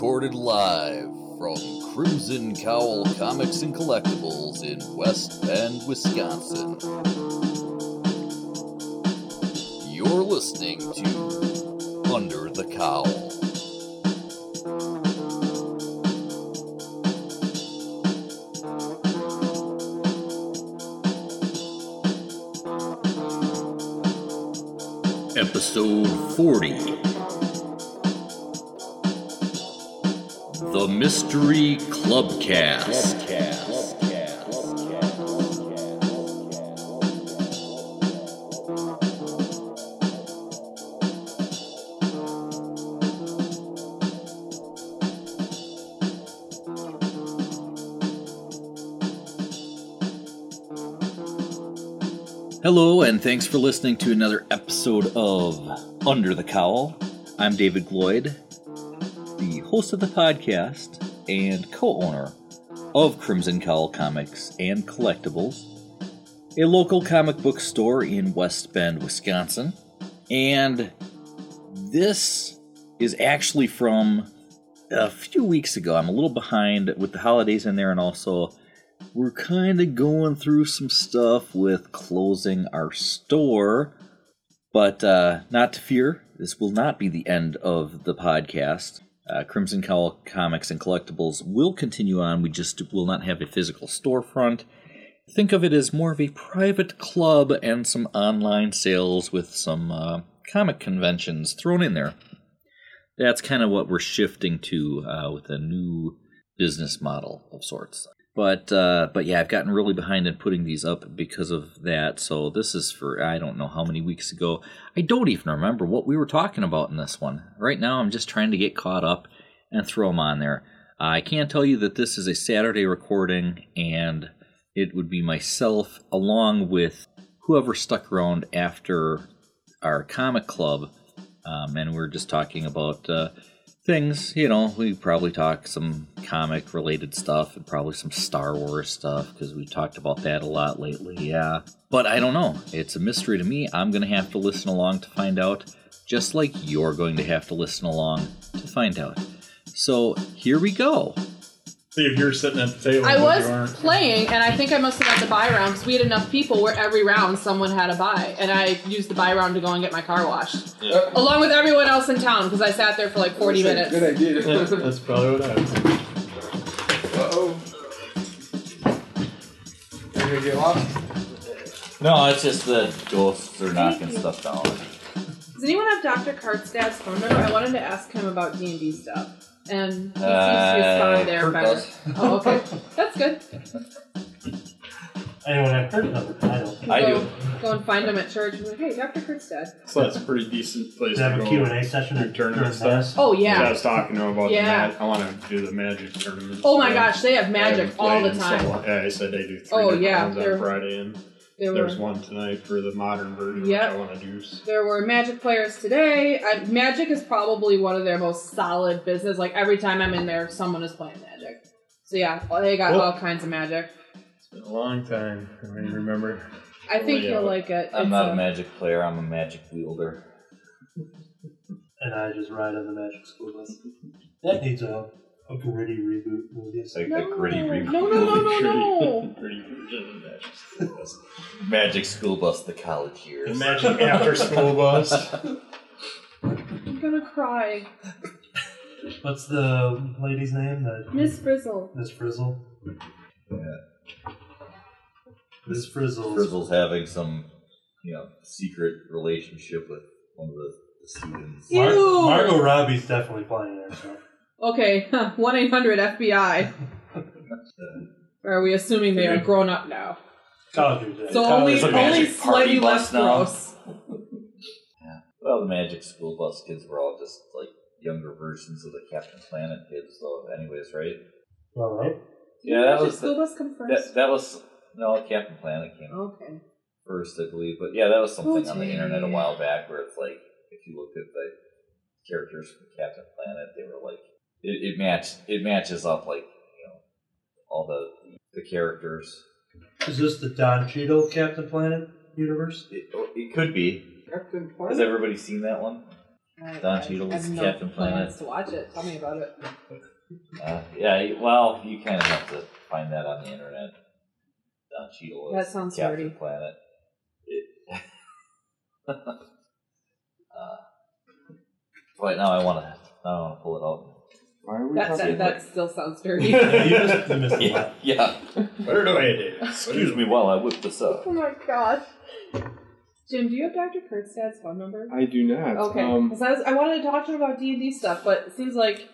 recorded live from Crimson Cowl Comics and Collectibles in West Bend, Wisconsin. You're listening to Under the Cowl. Episode 40 The Mystery Clubcast. Hello, and thanks for listening to another episode of Under the Cowl. I'm David Gloyd, host of the podcast and co owner of Crimson Cowl Comics and Collectibles, a local comic book store in West Bend, Wisconsin. And this is actually from a few weeks ago. I'm a little behind with the holidays in there, and also we're kind of going through some stuff with closing our store. But uh, not to fear, this will not be the end of the podcast. Uh, Crimson Cowl Comics and Collectibles will continue on. We just will not have a physical storefront. Think of it as more of a private club and some online sales with some uh, comic conventions thrown in there. That's kind of what we're shifting to uh, with a new business model of sorts. But uh, but yeah, I've gotten really behind in putting these up because of that. So this is for I don't know how many weeks ago. I don't even remember what we were talking about in this one. Right now, I'm just trying to get caught up and throw them on there. I can't tell you that this is a Saturday recording, and it would be myself along with whoever stuck around after our comic club, um, and we're just talking about uh, things. You know, we probably talk some comic related stuff and probably some Star Wars stuff because we talked about that a lot lately. Yeah, but I don't know. It's a mystery to me. I'm gonna have to listen along to find out, just like you're going to have to listen along to find out. So here we go. See if you're sitting at the table. I was playing, and I think I must have got the buy round because we had enough people where every round someone had a buy, and I used the buy round to go and get my car washed, yeah. along with everyone else in town because I sat there for like 40 minutes. Good idea. Yeah, that's probably what I was. Uh oh. You're gonna get lost? No, it's just the ghosts are knocking stuff down. Does anyone have Dr. Kartstad's phone number? I wanted to ask him about D and D stuff, and he seems to Uh, respond there Kurt better. does. Oh, okay, that's good. Anyone have heard of it? I don't. I go, do. Go and find him at church. and be like, hey, Dr. Kurtstad. So that's a pretty decent place To have to a go. Q&A session do at tournament during stuff. Oh Yeah. I was talking to him about Yeah. the mag- I want to do the magic tournament. Oh my gosh, they have magic all the in so time. Yeah, I said they do three Oh, different yeah, ones they're- on Friday, and They were there's one tonight for the modern version, Yep. which I want to do. There were Magic players today. I, Magic is probably one of their most solid business. Like every time I'm in there, someone is playing Magic. So yeah, they got Cool. all kinds of Magic. It's been a long time. I mean, remember? I think you'll like it. I'm It's not a- a magic player. I'm a magic wielder. And I just ride on the Magic School Bus. That needs a, a gritty reboot movie. It's like No. a gritty reboot. No, no, no, no, no. Pretty version of the magic school bus. Magic school bus, the college The years. magic after school bus. I'm gonna cry. What's the lady's name? The Miss Frizzle. Miss Frizzle. Yeah. Miss Frizzle. Frizzle's having some, you know, secret relationship with one of the, the students. Yeah. Mar- Ew. Margot Robbie's definitely playing there. So. Okay, one eight hundred FBI. Or are we assuming they are grown up now? College Day. So College only is a only magic party slightly bus less now. gross. Well, the magic school bus kids were all just like younger versions of the Captain Planet kids, though. Anyways, right? All right. Yeah, that Did was school the, bus come first. that, that was no Captain Planet came okay. first, I believe. But yeah, that was oh, something on the Okay. internet a while back where it's like if you looked at the characters from Captain Planet, they were like it, it matched it matches up like you know all the the characters. Is this the Don Cheadle Captain Planet universe? It, it could be. Captain Planet. Has everybody seen that one? I- Don I Cheadle's have no Captain Planet. plans to watch it. Tell me about it. Uh, yeah, well, you kind of have to find that on the internet. Don Cheadle That is sounds Captain dirty. Planet. It, uh, right now, I want to. Now I want to pull it out. Why are we That, talking that, that still sounds dirty. Yeah, you missed, you missed a Yeah, yeah. Where do I did? Excuse me while I whip this up. oh my gosh. Jim, do you have Dr. Kurtzstad's phone number? I do not. Okay, Um, because I, was- I wanted to talk to him about D and D stuff, but it seems like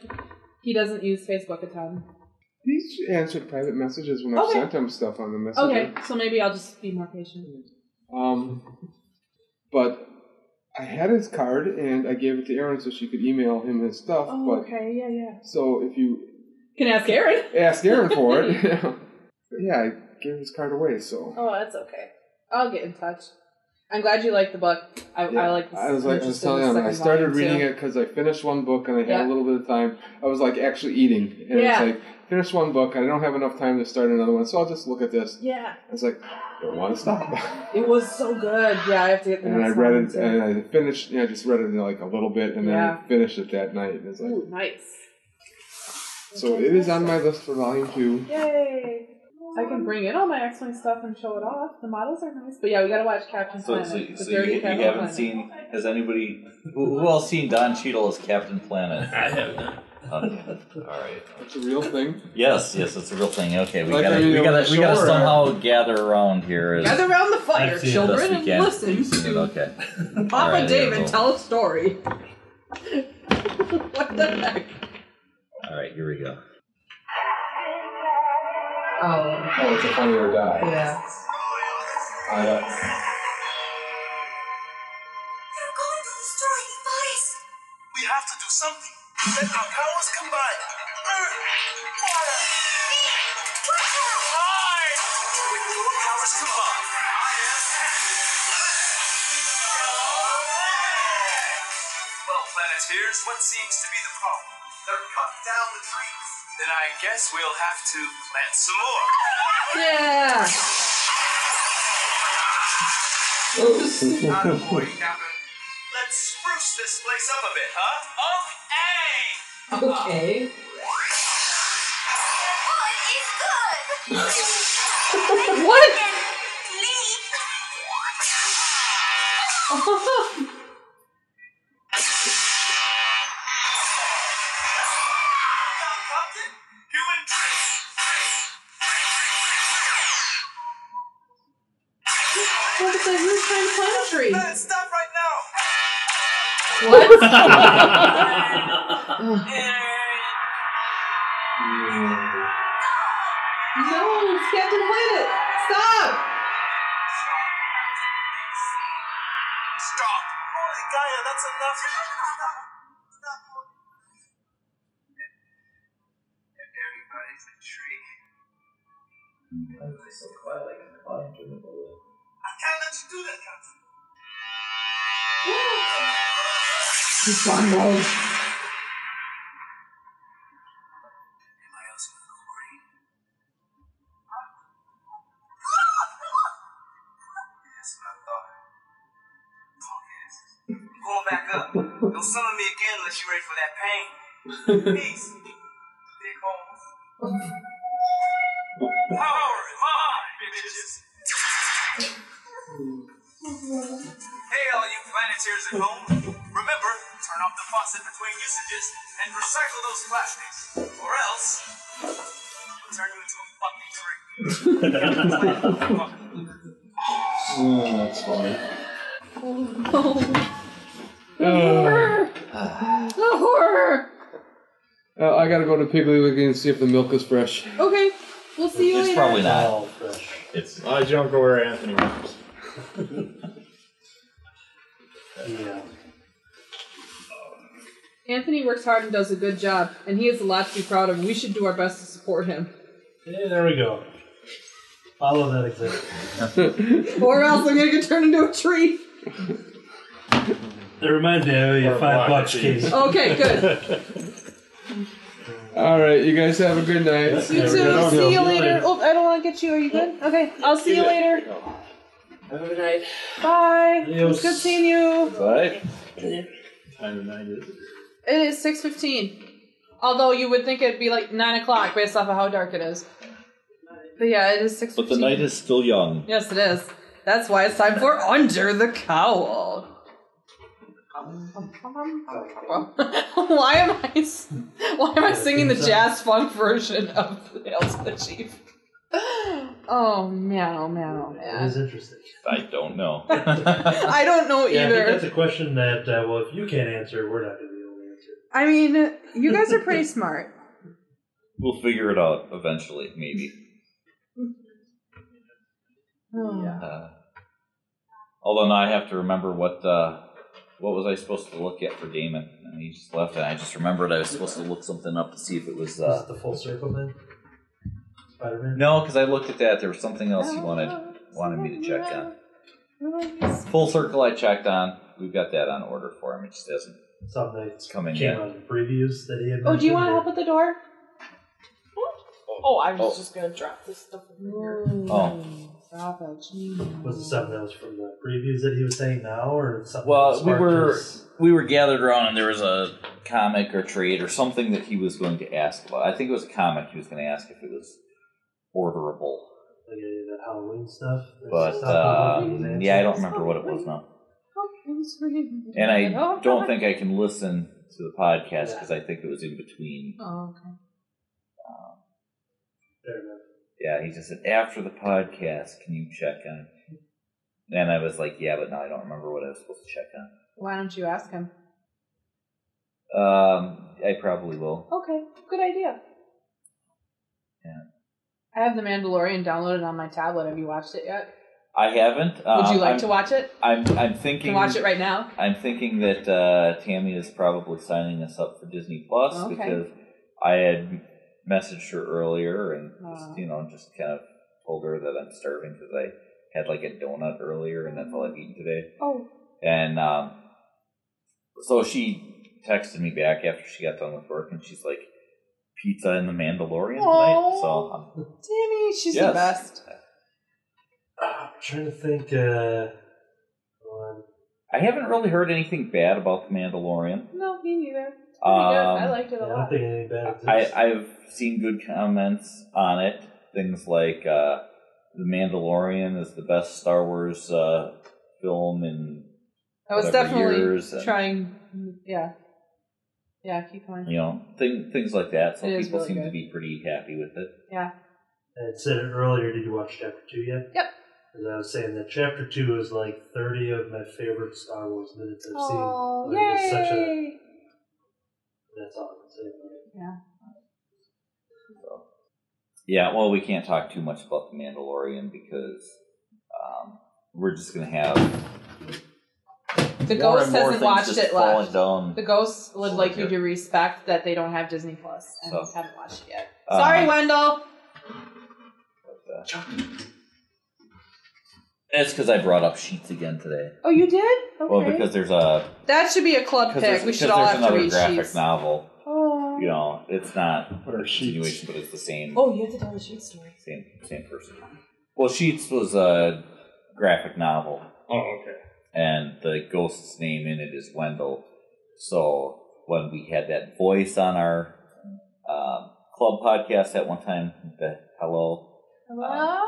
he doesn't use Facebook a ton. he's answered private messages when I've Okay. sent him stuff on the messenger. Okay, so maybe I'll just be more patient. Um, but I had his card and I gave it to Erin so she could email him his stuff. Oh, but okay, yeah, yeah. so if you Can ask Aaron. ask Erin for it, yeah, I gave his card away. So Oh, that's okay. I'll get in touch. I'm glad you like the book. I, Yeah, I like. I was like, I was telling him, I started reading it because I finished one book and I had Yeah. a little bit of time. I was like actually eating, and Yeah. it's like finished one book. I don't have enough time to start another one, so I'll just look at this. Yeah, It's was like, don't want to stop. it was so good. Yeah, I have to get the and I read one it, too. and I finished. Yeah, I just read it in like a little bit, and then Yeah. I finished it that night. And it's like, Ooh, nice. so it is on my list for volume two. Yay! I can bring in all my X-Wing stuff and show it off. The models are nice, but yeah, we gotta watch Captain So, Planet. so, the so you, you haven't Planet. seen? Has anybody? Who, who else seen Don Cheadle as Captain Planet? I have not. Oh, okay. All right. It's a real thing. Yes, yes, it's a real thing. Okay, we Like, gotta, we gotta, the we gotta somehow gather around here. As Gather around the fire, I've seen it. children, and can. listen You've seen it, to okay. Papa All right, David go. tell a story. what the hmm. heck? All right, here we go. Oh, Oh, it's a funnier guy. yeah. I, uh, They're going to destroy the forest. We have to do something. Let our powers combine. Earth, water, fire. When your powers combine. Well, Planeteers, what seems to be the problem? They're cutting down the trees. Then I guess we'll have to plant some more. Yeah. Attaboy, Captain. Let's spruce this place up a bit, huh? Okay! Okay. What is good? What? Leave. What? no, it's Captain Planet. Stop. Stop. Holy Gaia, that's enough. Everybody's a tree. I can't let you do that, Captain. Am I also recording? That's what I thought. Ass. I'm going back up. Don't summon me again unless you're ready for that pain. Peace. Big holes. Power in mine, bitches. Hey, all you planeteers at home. Remember, turn off the faucet between usages and recycle those plastics. Or else, we'll turn you into a fucking tree. oh, that's funny. Horror. The horror. Uh, I gotta go to Piggly Wiggly and see if the milk is fresh. Okay, we'll see you It's later. probably not. All fresh. It's I don't go where Anthony works. Yeah. Anthony works hard and does a good job, and he has a lot to be proud of. We should do our best to support him, Yeah, there we go. Follow that example. or else I'm gonna get turned into a tree. That reminds me, I owe you Or five black bucks, cheese. Katie. Okay, good. All right, you guys have a good night. You too. we're. See you later. later. Oh, I don't want to get you. Are you good? Okay, I'll see you later. Have a good night. Bye. It was Adios. good seeing you. Bye. time of night is it? It is six fifteen. Although you would think it'd be like nine o'clock based off of how dark it is. But yeah, it is six But the night is still young. Yes, it is. That's why it's time for Under the Cowl. why am I s- why am I singing the jazz funk version of Hail to the Chief? Oh meow meow It is man. interesting. I don't know. I don't know Yeah, I think that's a question that, uh, well, if you can't answer, we're not going to be able to answer. I mean, you guys are pretty smart. we'll figure it out eventually, maybe. Oh. Uh, although now I have to remember what uh, what was I supposed to look at for Damon? And he just left, and I just remembered I was supposed to look something up to see if it was. Is Uh, it the full circle then? Spider Man? no, because I looked at that. There was something else he wanted wanted me to check on. Full circle, I checked on. We've got that on order for him. It just hasn't. Something that's Coming came in. on the previews that he had Oh, do you want to help with the door? Oh, I was Oh. just gonna drop this stuff in here. Oh. Stop it. jeez. Was it something that was from the previews that he was saying now, or something Well, we were his- we were gathered around, and there was a comic or trade or something that he was going to ask about. I think it was a comic. He was going to ask if it was orderable. like any of that Halloween stuff. But he's uh, yeah, I don't remember what it was now. And I don't think I can listen to the podcast because I think it was in between. Oh, okay. Fair enough. Yeah, he just said after the podcast, can you check on? And I was like, yeah, but now I don't remember what I was supposed to check on. Why don't you ask him? Um, I probably will. Okay, good idea. Yeah. I have The Mandalorian downloaded on my tablet. Have you watched it yet? I haven't. Would Um, you like I'm, to watch it? I'm I'm thinking. can watch it right now. I'm thinking that uh, Tammy is probably signing us up for Disney Plus Okay. because I had messaged her earlier and Uh. just, you know just kind of told her that I'm starving because I had like a donut earlier and that's all I've eaten today. Oh, And um, so she texted me back after she got done with work and she's like, "Pizza and the Mandalorian tonight." So um, Tammy, she's Yes. the best. I'm trying to think. Uh, on. I haven't really heard anything bad about the Mandalorian. No, me neither. It's pretty good. I Um, liked it a Yeah, a I don't lot. think anything bad. I, I've seen good comments on it. Things like uh, The Mandalorian is the best Star Wars uh, film in I was definitely years and- trying. Yeah. Yeah, keep going. you know thing, things like that. Some people really seem to be pretty happy with it. Yeah. I said it earlier. Did you watch Chapter Two yet? Yep. As I was saying, that Chapter Two is like 30 of my favorite Star Wars minutes I've Oh, seen. Like, it's such a. yay! That's all I can say. about. Yeah. So, yeah, well, we can't talk too much about The Mandalorian because um, we're just going to have The more ghost and more hasn't watched it falling left. down. The ghost would like you to respect that they don't have Disney Plus and So. haven't watched it yet. Uh, Sorry, Wendell. But, uh, it's because I brought up Sheets again today. Oh, you did? Okay. Well, because there's a that should be a club pick. We should because all there's have to another read graphic sheets. novel. Oh. You know, it's not What are a sheets? continuation, but it's the same Oh, you have to tell the sheet story. same same person. Well, Sheets was a graphic novel, Oh, okay. and the ghost's name in it is Wendell. So when we had that voice on our um, club podcast at one time, the hello, Hello?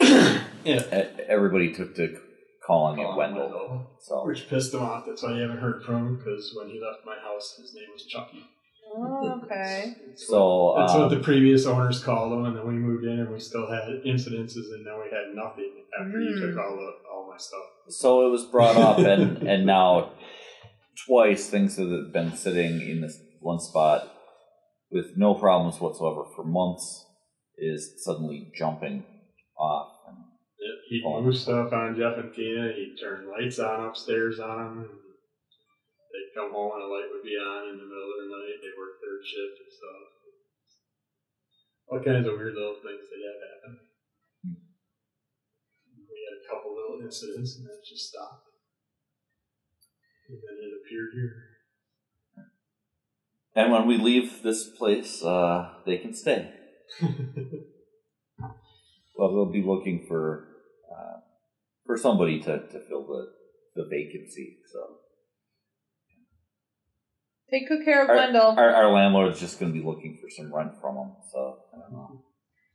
Yeah. e- everybody took to calling it Wendell. Wendell. So Which pissed him off. That's why you haven't heard from him, because when he left my house, his name was Chucky. Oh, okay. so That's um, what the previous owners called him, and then we moved in and we still had incidences, and now we had nothing after you Mm. took all the all my stuff. So it was brought up, and and now twice things that have been sitting in this one spot with no problems whatsoever for months is suddenly jumping off. Yeah, He'd move stuff on Jeff and Tina. He'd turn lights on upstairs on them. And they'd come home and a light would be on in the middle of the night. They work third shift and stuff. All kinds of weird little things that have happened. We had a couple little incidents and then it just stopped. And then it appeared here. and when we leave this place, uh, they can stay. Well, we'll be looking for uh, for somebody to, to fill the the vacancy. So Take good care of Our, Wendell. our, our landlord's just going to be looking for some rent from him, so I don't know.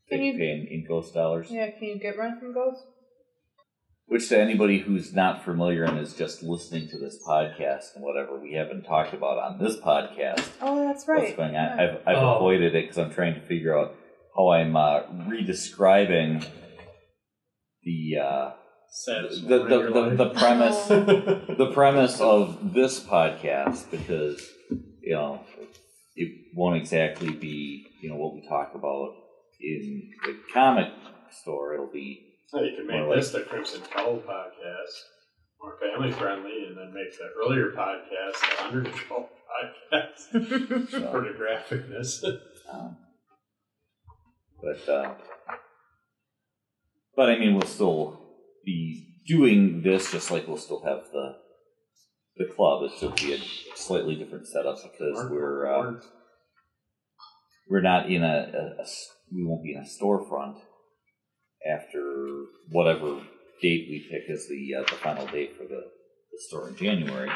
Can They you- pay in, in ghost dollars. yeah, can you get rent from Ghost? Which to anybody who's not familiar and is just listening to this podcast and whatever we haven't talked about on this podcast, Oh, that's right. what's right. going on. Yeah. I've, I've Oh. avoided it because I'm trying to figure out how I'm uh, redescribing the, uh, Saddest the, the, the, the premise Oh. the premise of this podcast because you know it won't exactly be you know what we talk about in the comic store. It'll be Oh, you can make More this the Crimson Cowl podcast, more family friendly, and then make the earlier podcast the Under the Cowl podcast for the graphicness. um, but uh, but I mean we'll still be doing this just like we'll still have the the club. It's just be a slightly different setup because we're uh, we're not in a we won't be in a storefront after whatever date we pick as the uh, the final date for the, the store in January.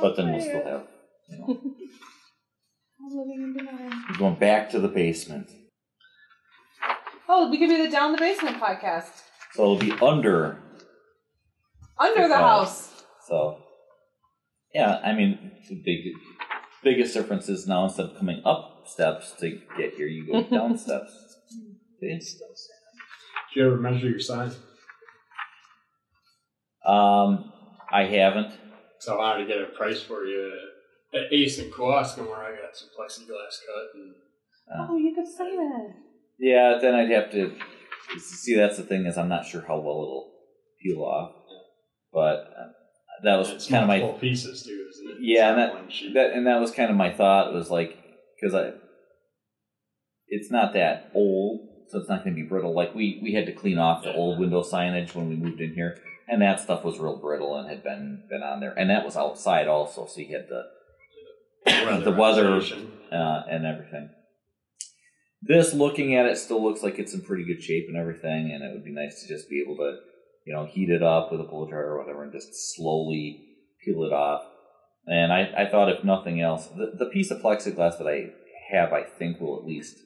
But then we'll still have you know I'm living in denial. we're going back to the basement. Oh, we could be the Down the Basement podcast. So it'll be under Under the Uh, house. so yeah, I mean the big biggest difference is now instead of coming up steps to get here, you go down steps. It's still Did you ever measure your size? Um I haven't. So I wanted to get a price for you at Ace and Kowalski where I got some plexiglass cut and Oh, you could say that. Yeah, then I'd have to see. That's the thing is, I'm not sure how well it'll peel off, but uh, that was it's kind of my pieces too, isn't it? Yeah, and sheet. that and that was kind of my thought was like because I, it's not that old, so it's not going to be brittle. Like we we had to clean off the old window signage when we moved in here, and that stuff was real brittle and had been been on there, and that was outside also, so you had the the weather uh, and everything. This, looking at it, still looks like it's in pretty good shape and everything, and it would be nice to just be able to, you know, heat it up with a blow dryer or whatever, and just slowly peel it off. And I, I thought, if nothing else, the, the piece of plexiglass that I have, I think, will at least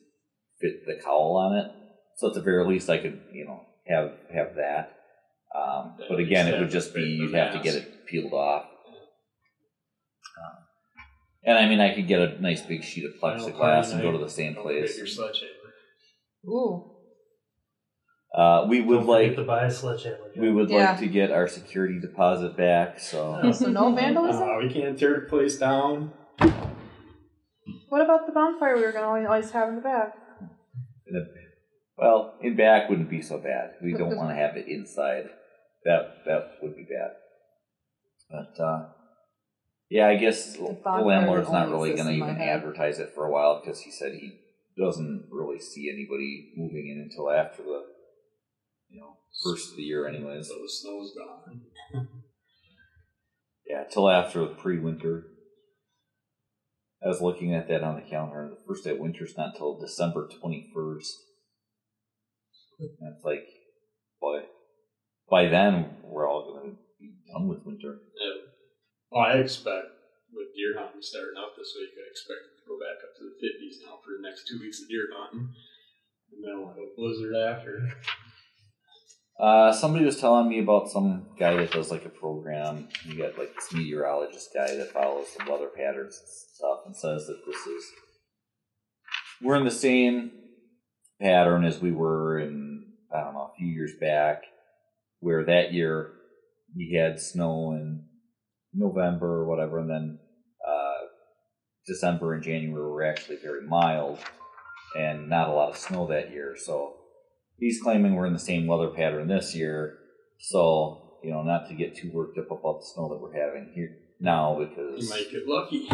fit the cowl on it. So at the very least, I could, you know, have have that. Um, but again, it would just be you'd have to get it peeled off. And I mean, I could get a nice big sheet of plexiglass and go to the same place. Your sledgehammer. Ooh. Uh, we would Don't like to buy a sledgehammer. we would Yeah. like to get our security deposit back. So So no vandalism? Uh, we can't tear the place down. What about the bonfire we were going to always have in the back? well, in back wouldn't be so bad. We don't want to have it inside. That that would be bad. But uh, yeah, I guess the landlord's not really going to even advertise it for a while because he said he doesn't really see anybody moving in until after the you know first of the year, anyways. So the snow's gone. Yeah, till after the pre-winter. I was looking at that on the calendar. The first day of winter's not till December twenty first. That's like, boy, by then we're all going to be done with winter. Yeah. Well, I expect with deer hunting starting up this week, I expect it to go back up to the 50s now for the next two weeks of deer hunting. And then we'll have a blizzard after. Uh, somebody was telling me about some guy that does like a program. You got like this meteorologist guy that follows the weather patterns and stuff and says that this is we're in the same pattern as we were in I don't know a few years back, where that year we had snow in November or whatever, and then uh, December and January were actually very mild and not a lot of snow that year. So he's claiming we're in the same weather pattern this year. So, you know, not to get too worked up about the snow that we're having here now You because might get lucky.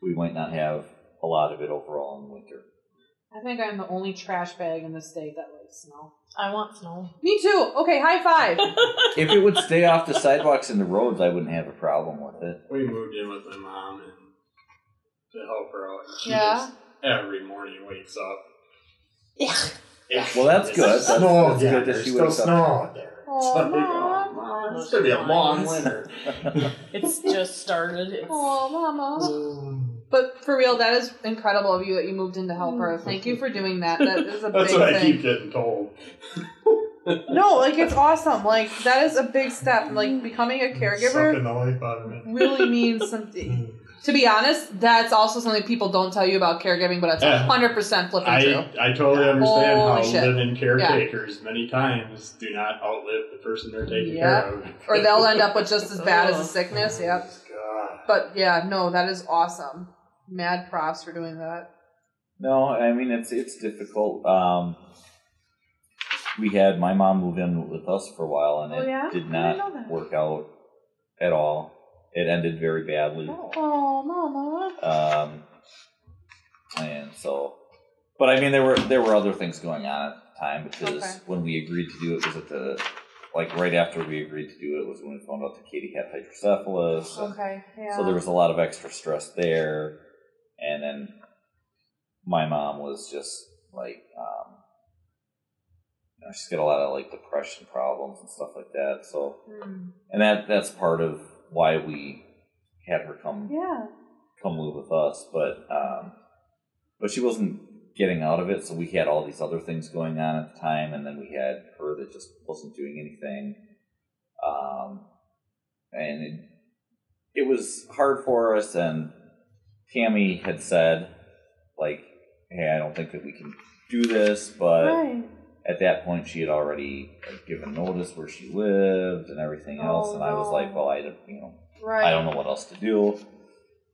we might not have a lot of it overall in winter. I think I'm the only trash bag in the state that likes snow. I want snow. Me too. Okay, high five. if it would stay off the sidewalks and the roads, I wouldn't have a problem with it. We moved in with my mom and to help her out. and She Yeah. just every morning wakes up. Yeah. Yeah. Well, that's It's good. That's, snow that's good that There's she still wakes up. snow out there. Oh, It's like, oh, Mom. it's gonna be a long winter. It's just started. It's, Oh, mama. But for real, that is incredible of you that you moved in to help her. Mm. Thank you for doing that. That is a big. That's big what I thing. keep getting told. No, like it's awesome. Like that is a big step. Like becoming a caregiver the life out of it. really means something. To be honest, that's also something people don't tell you about caregiving, but it's Yeah. hundred percent flipping true. I, I totally understand Holy how shit. live-in caretakers many times do not outlive the person they're taking Yeah. care of. Or they'll end up with just as bad as a oh. sickness. Yep. Oh, God. But yeah, no, that is awesome. Mad props for doing that. No, I mean it's it's difficult. Um, we had my mom move in with us for a while, and Oh, it yeah? did not didn't know that. work out at all. It ended very badly. Oh, mama. Um, and so, but I mean, there were there were other things going on at the time because Okay. when we agreed to do it was at the like right after we agreed to do it was when we found out that Katie had hydrocephalus. Okay, yeah. So there was a lot of extra stress there, and then my mom was just like, um, you know, she's got a lot of like depression problems and stuff like that. So, Hmm. and that that's part of why we had her come Yeah. come live with us, but um, but she wasn't getting out of it. So we had all these other things going on at the time, and then we had her that just wasn't doing anything, um, and it, it was hard for us. And Tammy had said, like, "Hey, I don't think that we can do this," but Right. at that point she had already like, given notice where she lived and everything else, Oh, and I was no. like, "Well, I don't- you know." Right. I don't know what else to do.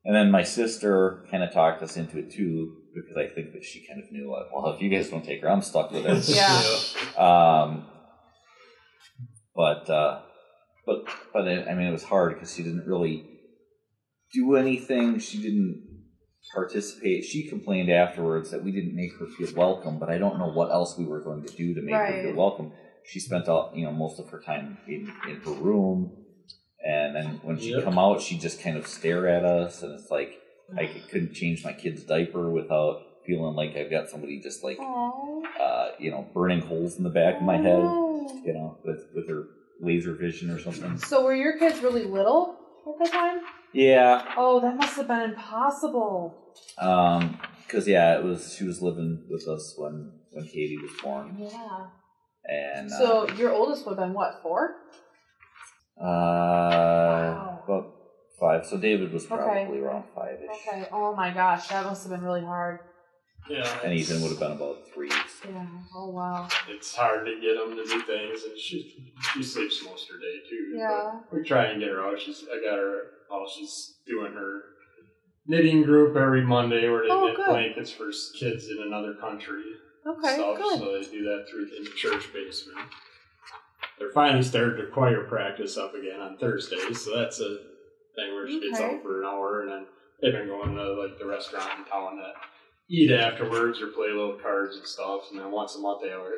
And then my sister kind of talked us into it too, because I think that she kind of knew, like, well, if you guys don't take her, I'm stuck with her. Yeah. Um, but uh, but but it, I mean, it was hard because she didn't really do anything. She didn't participate. She complained afterwards that we didn't make her feel welcome, but I don't know what else we were going to do to make her feel welcome. She spent all you know most of her time in in her room, and then when she'd Yep. come out, she'd just kind of stare at us, and it's like I couldn't change my kid's diaper without feeling like I've got somebody just like uh, you know burning holes in the back of my head Oh. you know, with with her laser vision or something. So were your kids really little at the time? Yeah, Oh, that must have been impossible. um, because yeah, it was she was living with us when when Katie was born, Yeah. and uh, So your oldest would have been what, four? uh, about five. So David was probably Okay. around five ish, Okay. Oh my gosh, that must have been really hard. Yeah. and it's- Ethan would have been about three. So. Yeah. Oh wow. It's hard to get them to do things, and she she sleeps most of her day too. Yeah. But we try and get her out. She's I got her. Oh, she's doing her knitting group every Monday where they Oh, knit good. blankets for kids in another country. Okay. stuff, Good. So they do that through the church basement. They're finally starting to choir practice up again on Thursdays, so that's a thing where she gets Okay. out for an hour, and then they've been going to like the restaurant in town to eat afterwards or play little cards and stuff. And then once a month they have a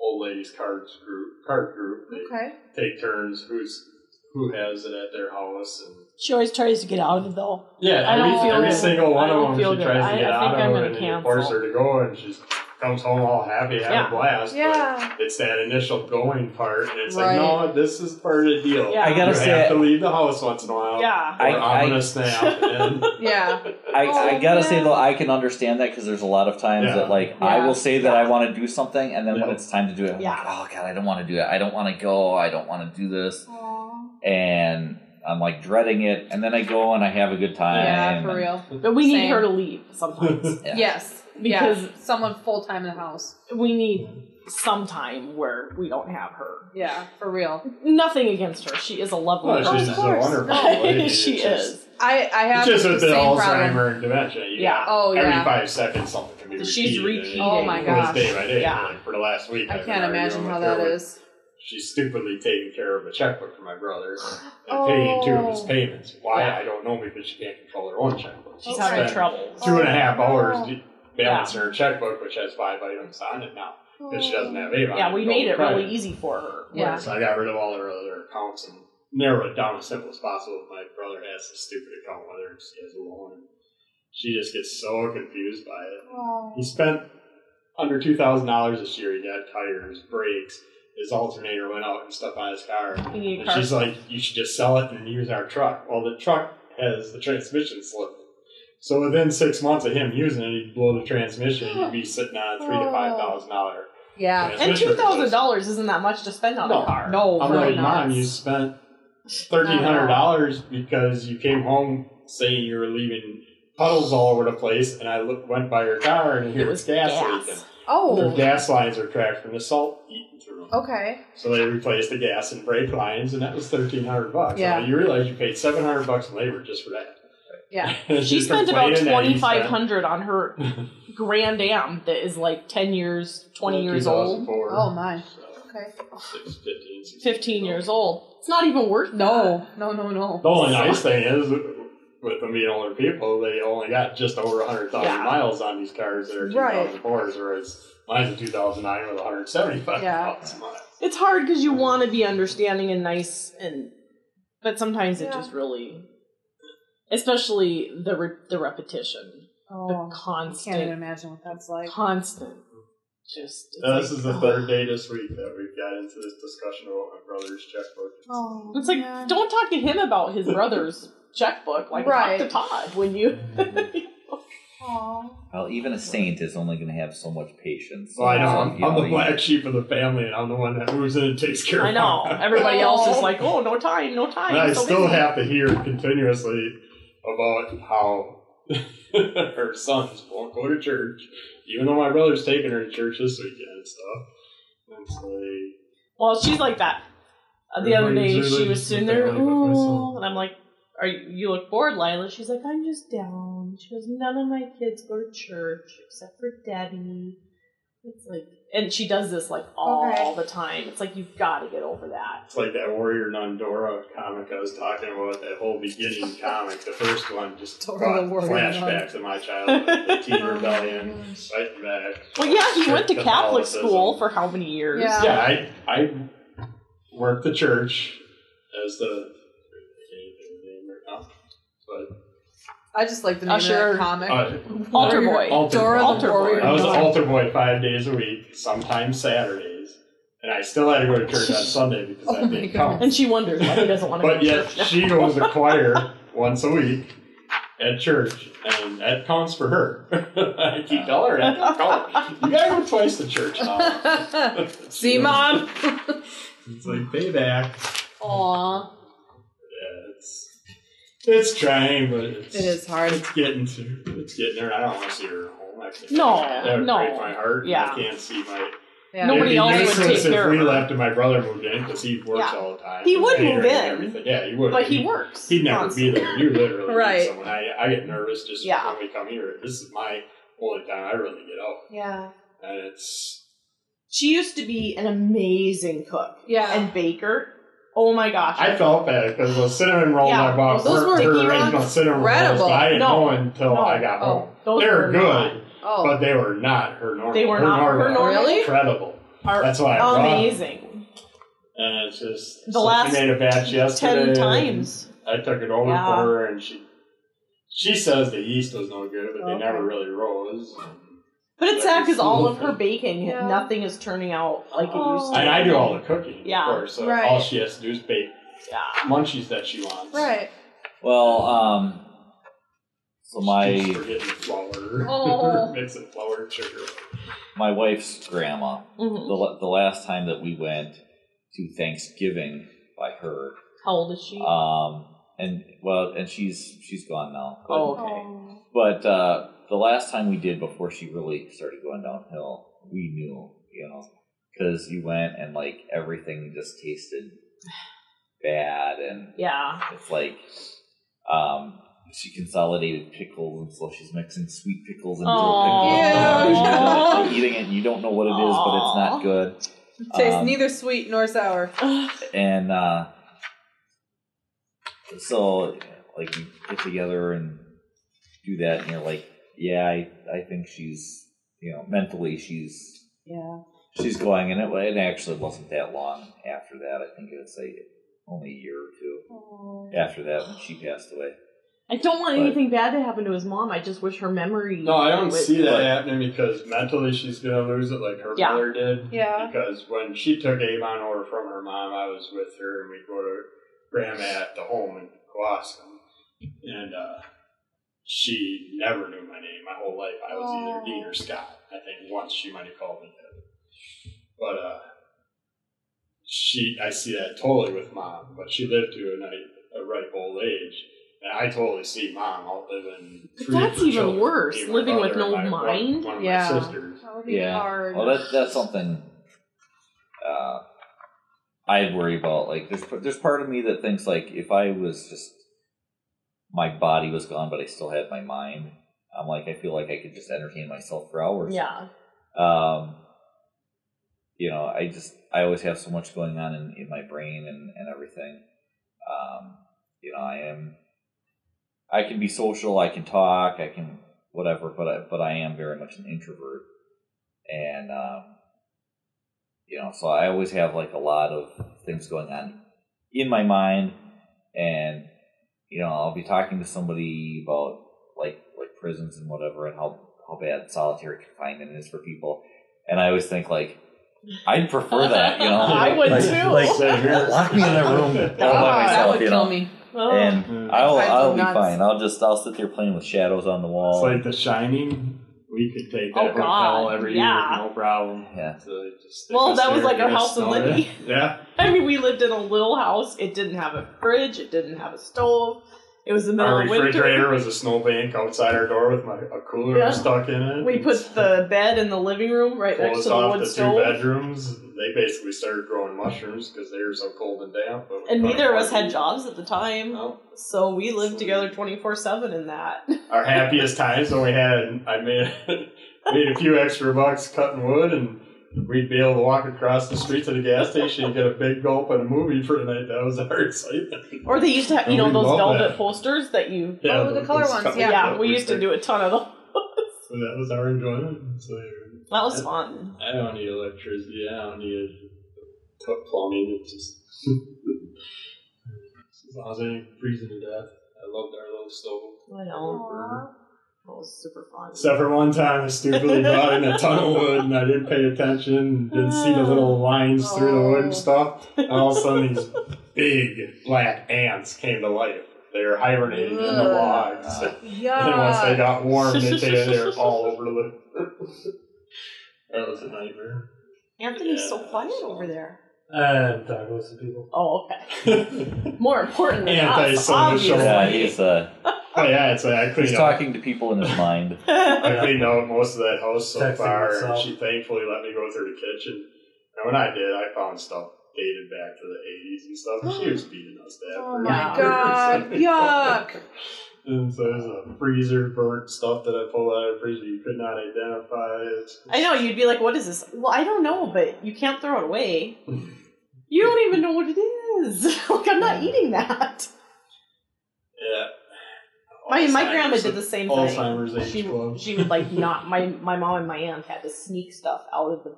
old ladies cards group, card group. They Okay. take turns who's who has it at their house and She always tries to get out of it though. yeah, I every, don't feel every good. single one I don't of them she good. tries I- to get I out think of I'm them, gonna and you cancel. force her to go, and she comes home all happy, having Yeah. a blast. but Yeah. it's that initial going part, and it's Right. like, no, this is part of the deal. Yeah. I gotta you say- have to leave the house once in a while. Yeah. or I- I'm gonna snap. And Yeah. I, Oh, I gotta say man. though, I can understand that because there's a lot of times Yeah. that like I Yeah. will say that I want to do something, and then when Yeah. it's time to do it, I'm Yeah. like, oh god, I don't want to do it. I don't want to go. I don't want to do this. Aw. and I'm like dreading it, and then I go and I have a good time. Yeah, for real. But we need Same. her to leave sometimes. Yeah. Yes. Because- yeah. someone full time in the house. we need some time where we don't have her. Yeah, for real. Nothing against her. She is a lovely well, she's person. just a wonderful lady. she just- is. I I have It's just with the the same Alzheimer problem. and dementia. You Yeah. got- Oh, Every yeah. five seconds, something can be repeated. She's repeating. Oh my gosh. day by day. Yeah. Like for the last week, I I've can't imagine how that is. with- is. She's stupidly taking care of a checkbook for my brother and Oh. paying two of his oh. payments. Why Yeah. I don't know because she can't control her own checkbook. She's Okay. having trouble. Two and a half Oh, hours no. balancing her checkbook, which has five items on it now, because she doesn't have eight Yeah, we made it credit. really easy for her. Yeah. So I got rid of all her other accounts and narrowed it down as simple as possible. My brother has a stupid account, whether it's he has a loan. And she just gets so confused by it. Oh. He spent under two thousand dollars this year. He got tires, brakes, his alternator went out and stuff on his car. You need a And car. she's like, you should just sell it and use our truck. Well, the truck has the transmission slip. So within six months of him using it, he'd blow the transmission. and You'd be sitting on a three to five oh. thousand dollar. Yeah. And two thousand dollars isn't that much to spend on No. a car. No, I'm really like, mom, you spent thirteen hundred dollars because you came home saying you were leaving puddles all over the place, and I look, went by your car and It was gas, gas. leaking. Oh. Their Oh, gas lines are cracked from the salt eating through them. okay. So they replaced the gas and brake lines, and that was thirteen hundred bucks. Yeah. Now, you realize you paid seven hundred bucks in labor just for that. Yeah. She spent about complaining that twenty he five spent hundred on her Grand Am that is like ten years, twenty years old, 2004, Oh my. so Okay. six, 15, fifteen years old. It's not even worth No, no, no, no. The only nice thing is, with them being older people, they only got just over 100,000 Yeah. miles on these cars that are Right. 2004s, whereas mine's a 2009 with 175,000 Yeah. miles. It's hard because you want to be understanding and nice, and but sometimes it just really, especially the re- the repetition, Oh, the I can't even constant, imagine what that's like. constant. Just it's Uh, this like, is the oh. third day this week that we've got into this discussion about my brother's checkbook. Oh, It's like man. don't talk to him about his brother's checkbook. Like Right. talk to Todd when you. Aw. Well, even a saint is only going to have so much patience. Well, I know, So, I'm, you I'm the you- black sheep of the family, and I'm the one that moves in and takes care of it. I know my- everybody else is like, oh, no time, no time. And I so still busy." have to hear continuously about how her sons won't go to church, even though my brother's taking her to church this weekend and stuff. And it's like, Well, she's like that. Uh, the other day, she was sitting there, looking at me like my son. ooh, and I'm like, "Are you, you look bored, Lila?" She's like, "I'm just down." She goes, "None of my kids go to church except for Daddy." It's like, and she does this like all Okay. the time. It's like you've got to get over that. it's like that Warrior Nun Dora comic I was talking about, that whole beginning comic. The first one just Dora brought the flashbacks of my childhood, the Teen Oh my Rebellion, gosh. fighting back. Well, yeah, he went to Catholic school for how many years? Yeah. yeah, I I worked the church as the I can't think of the name right now, but I just like the name Usher. of that comic. uh, Altar boy. Altar Dora Altar the boy. Warrior. I was an altar boy five days a week, sometimes Saturdays, and I still had to go to church on Sunday because Oh I my didn't goodness. come. And she wonders why he doesn't want to go But to yet church. she goes to choir once a week at church, and that counts for her. I keep telling her that. "Come, You gotta go twice to church now. See, mom. It's like payback. Aw, Yeah, it's it's trying, but it's it is hard. It's getting to it's getting there. I don't want to see her at home. I can't, No, that would no. break my heart. and Yeah. I can't see my. Yeah. Nobody It'd be else would useless take if care we of her. left and my brother moved in because he works Yeah. all the time. He would Catering move and in. everything. Yeah, he would. but he works. He'd never be there. You literally Right. need someone. I, I get nervous just Yeah. when we come here. This is my only time I really get out, Yeah. and it's She used to be an amazing cook Yeah. and baker. Oh my gosh. I felt bad because the cinnamon rolls Yeah, I bought those were were her sticky original ones? cinnamon rolls, but I didn't No. know until No. I got Oh. home. Those they were were good, not- Oh, but they were not her normal. They were not her normal? Really? Incredible. are That's why I brought amazing. And it's just The so last she made a batch yesterday. Ten times. I took it over Yeah. for her, and she she says the yeast was no good, but they never really rose. But it's sad because all of her baking, Yeah. nothing is turning out like it used to. And I do all the cooking, Yeah. of course. So Right. all she has to do is bake Yeah. munchies that she wants. right. Well, um, so my She's forgetting flour, Oh. mixing flour and sugar. my wife's grandma. Mhm. The la- the last time that we went to Thanksgiving by her, How old is she? um, and well, and she's she's gone now. But, oh, okay. But uh, the last time we did before she really started going downhill, we knew, you know, because you went and like everything just tasted bad, and Yeah. it's like um, she consolidated pickles, and so she's mixing sweet pickles into Aw. a pickle. and Ew. You're eating it, and you don't know what it is, but it's not good. It Tastes Um, neither sweet nor sour. and uh, so like you get together and do that and you're like yeah i, I think she's you know mentally she's Yeah. she's going and it, it actually wasn't that long after that i think it was like only a year or two after that when she passed away I don't want But- anything bad to happen to his mom. I just wish her memory. No, I don't would- see that But- happening because mentally she's gonna lose it like her Yeah. mother did. Yeah. Because when she took Avon over from her mom, I was with her and we'd go to grandma at the home in Kowalska. And uh, she never knew my name my whole life. I was either Oh. Dean or Scott. I think once she might have called me that. But uh, she, I see that totally with mom. But she lived to a, a ripe old age. And I totally see mom outliving three of That's even children, worse, living with brother, no my- mind. One of Yeah. my sisters. That would be Yeah. hard. Well, that, that's something uh, I'd worry about. Like, there's there's part of me that thinks like if I was just my body was gone, but I still had my mind. I'm like I feel like I could just entertain myself for hours. Yeah. Um, you know, I just I always have so much going on in, in my brain and, and everything. Um, you know, I am I can be social, I can talk, I can whatever, but I, but I am very much an introvert, and um, you know, so I always have like a lot of things going on in my mind, and you know, I'll be talking to somebody about like like prisons and whatever, and how how bad solitary confinement is for people, and I always think like. I'd prefer that, you know. I would like, too. Like, lock me in a room all by ah, God, that myself, would you kill know. me. Oh. And. I'll I'd go I'll be nuts. fine. I'll just I'll sit there playing with shadows on the wall. It's wall. like The Shining. We could take Oh, that hotel God, every yeah. year, no problem. Yeah. So just Well, that was like our house in started. Libby. Yeah. I mean, we lived in a little house. It didn't have a fridge. It didn't have a stove. It was the middle Our of refrigerator was a snowbank outside our door with my a cooler Yeah. stuck in it. We put the bed in the living room right next to the off wood the two stove. bedrooms. They basically started growing mushrooms because they were so cold and damp. But And neither of us had jobs at the time, No. so we lived together twenty four seven in that. Our happiest times when we had, I made made a few extra bucks cutting wood, and we'd be able to walk across the street to the gas station and get a big gulp and a movie for the night. That was our excitement. Or they used to have, you know, those velvet that. posters that you. Yeah, Oh, the color ones, yeah. Yeah, we we used to do a ton of those. So that was our enjoyment. So That was fun. I don't need electricity. I don't need t- plumbing. It's just as long as I ain't freezing to death. I loved our little stove. I know. That was super fun. Except for one time, I stupidly brought in a ton of wood and I didn't pay attention and didn't see the little lines through the wood and stuff. And all of a sudden, these big black ants came to life. They were hibernating in the logs. Uh, And once they got warm, they they were all over the. That was a nightmare. Anthony's so quiet so- over there. I'm talking with some people. Oh, okay. More important than us, Anti-social. obviously. yeah, he's uh, Oh yeah, it's like I cleaned he's up. talking to people in his mind. I cleaned out most of that house so Texting far, and she thankfully let me go through the kitchen. And when I did, I found stuff dated back to the '80s and stuff. And she was beating us that. Oh my god. Yuck. And so there's a freezer burnt stuff that I pulled out of the freezer you could not identify. it. I know, you'd be like, what is this? Well, I don't know, but you can't throw it away. You don't even know what it is. like, I'm not eating that. Yeah. My, my grandma did the same thing. Alzheimer's age She, club. she would like not, my, my mom and my aunt had to sneak stuff out of the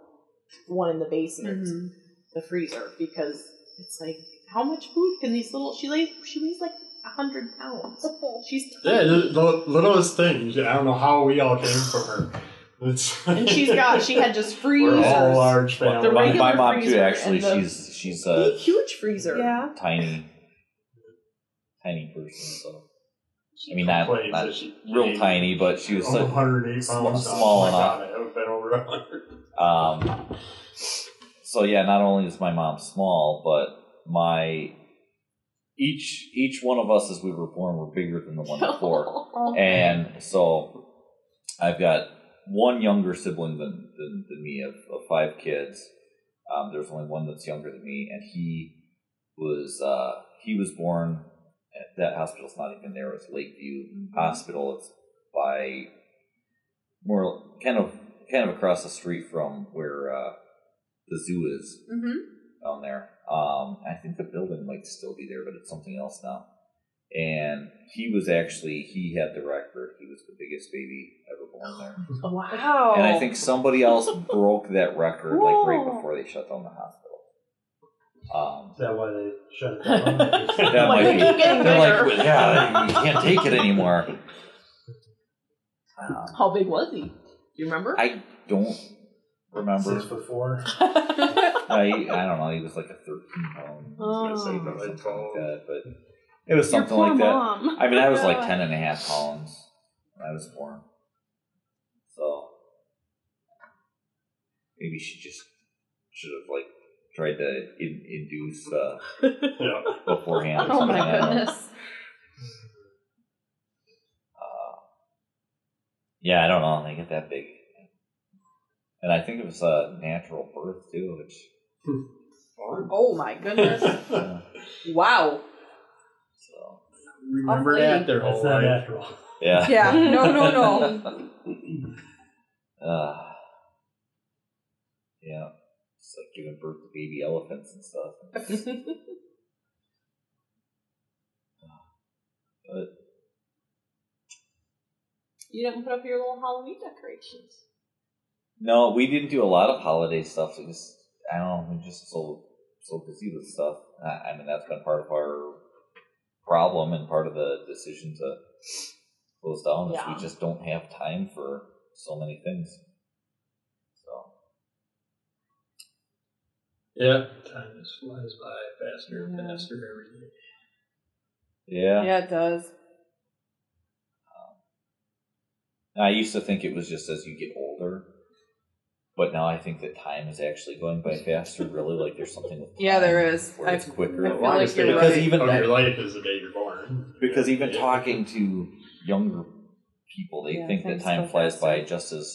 one in the basement, Mhm. The freezer, because it's like, how much food can these little, she lays, she weighs like a hundred pounds. She's Yeah, the, the littlest things. I don't know how we all came from her. It's, and she's got, she had just freezers. We're all large The family. my, regular my mom too. Actually, the- she's she's a huge freezer. Yeah. tiny, tiny person. So I mean, not not she real gained tiny, but she was. Oh, so- 108 pounds. small oh enough. God, I haven't been over 100. Um, so yeah, not only is my mom small, but my each each one of us as we were born were bigger than the one before, and so I've got one younger sibling than than, than me of, of five kids. Um, there's only one that's younger than me, and he was uh, he was born. At that hospital's not even there. It's Lakeview Hospital. It's by more kind of kind of across the street from where uh, the zoo is Mm-hmm. down there. Um, I think the building might still be there, but it's something else now. And he was actually he had the record. He was the biggest baby ever born there. Wow. And I think somebody else broke that record like right before they shut down the hospital. Um, Is that why they shut it down? that might be. They're like, "Well, yeah, you can't take it anymore. Um, How big was he? Do you remember? I don't remember. Six foot four. I, I don't know. He was like a 13 pound. Oh. Was gonna something like like 12. that, but it was Your something poor like that. mom. I mean, I was like 10 and a half pounds when I was born. So maybe she just should have like tried to in, induce uh, Yeah. beforehand. or Oh something. my I goodness. Uh, yeah, I don't know. They get that big, and I think it was a natural birth too, which. Oh my goodness. uh, Wow. so Remember Awfully. that their That's whole not life. natural. yeah. Yeah. No, no, no. Uh, yeah. It's like giving birth to baby elephants and stuff. But you didn't put up your little Halloween decorations. No, we didn't do a lot of holiday stuff. It was I don't know, we're just so so busy with stuff. I, I mean, that's been part of our problem and part of the decision to close down is Yeah. we just don't have time for so many things. So Yeah. Time just flies by faster and Yeah. faster every day. yeah. Yeah, it does. Um, I used to think it was just as you get older, but now I think that time is actually going by faster. Really, like there's something. With Yeah, there is. Where it's I- quicker. I feel like Longest you're day because right. even of that- your life is the day you're born. because even Yeah. talking to younger people, they Yeah, think that time go flies by just as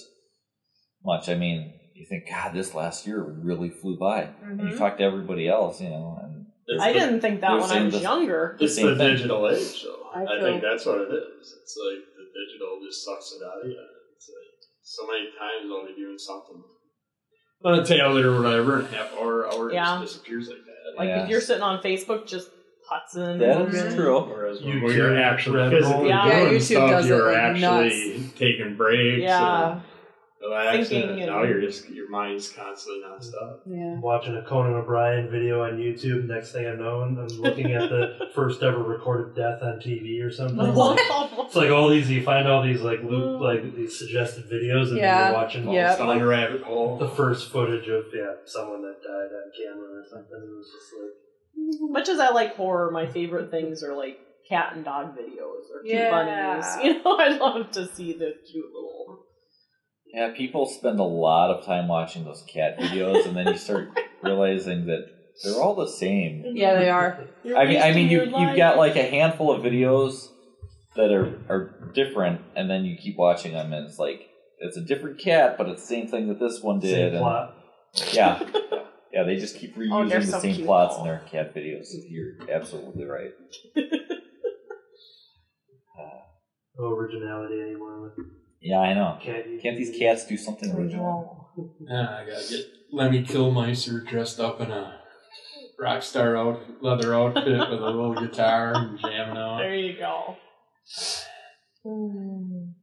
much. I mean, you think, God, this last year really flew by. And you Mhm. talk to everybody else, you know, and It's I the- didn't think that when I was this- younger. It's same the thing. digital age, though. I I, think that's what it is. It's like the digital just sucks it out of you. It's like so many times I'll be doing something on a tablet or whatever, and half hour, hour Yeah. just disappears like that. Like Yeah. if you're sitting on Facebook, just putzing. that looking. true. Whereas when you're actually physically Bull. Yeah. Yeah, YouTube stuff, does you're like actually taking breaks Yeah. and relaxing. Thinking and- now you're just your mind's constantly nonstop. Yeah. I'm watching a Conan O'Brien video on YouTube. Next thing I know, I'm looking at the first ever recorded death on TV or something. It's like all these, you find all these like loop, mm. like these suggested videos, and Yeah. then you're watching Yeah. It's down the rabbit hole. the first footage of yeah someone that died on camera or something. It was just like Much as I like horror, my favorite things are like cat and dog videos or cute Yeah. bunnies. You know, I love to see the cute little. Yeah, people spend a lot of time watching those cat videos, and then you start realizing that they're all the same. Yeah, they are. You're I mean, I mean, you you've got like a handful of videos that are are different, and then you keep watching them, and it's like it's a different cat, but it's the same thing that this one did. same and- plot. Yeah, yeah, they just keep oh, reusing Oh, the so same plots though. in their cat videos. You're absolutely right. No originality anymore with Yeah, I know. cat. Can't these cats do something original? Yeah, I gotta get Lemmy Kilmister dressed up in a rock star out leather outfit with a little guitar and jamming out. There you go.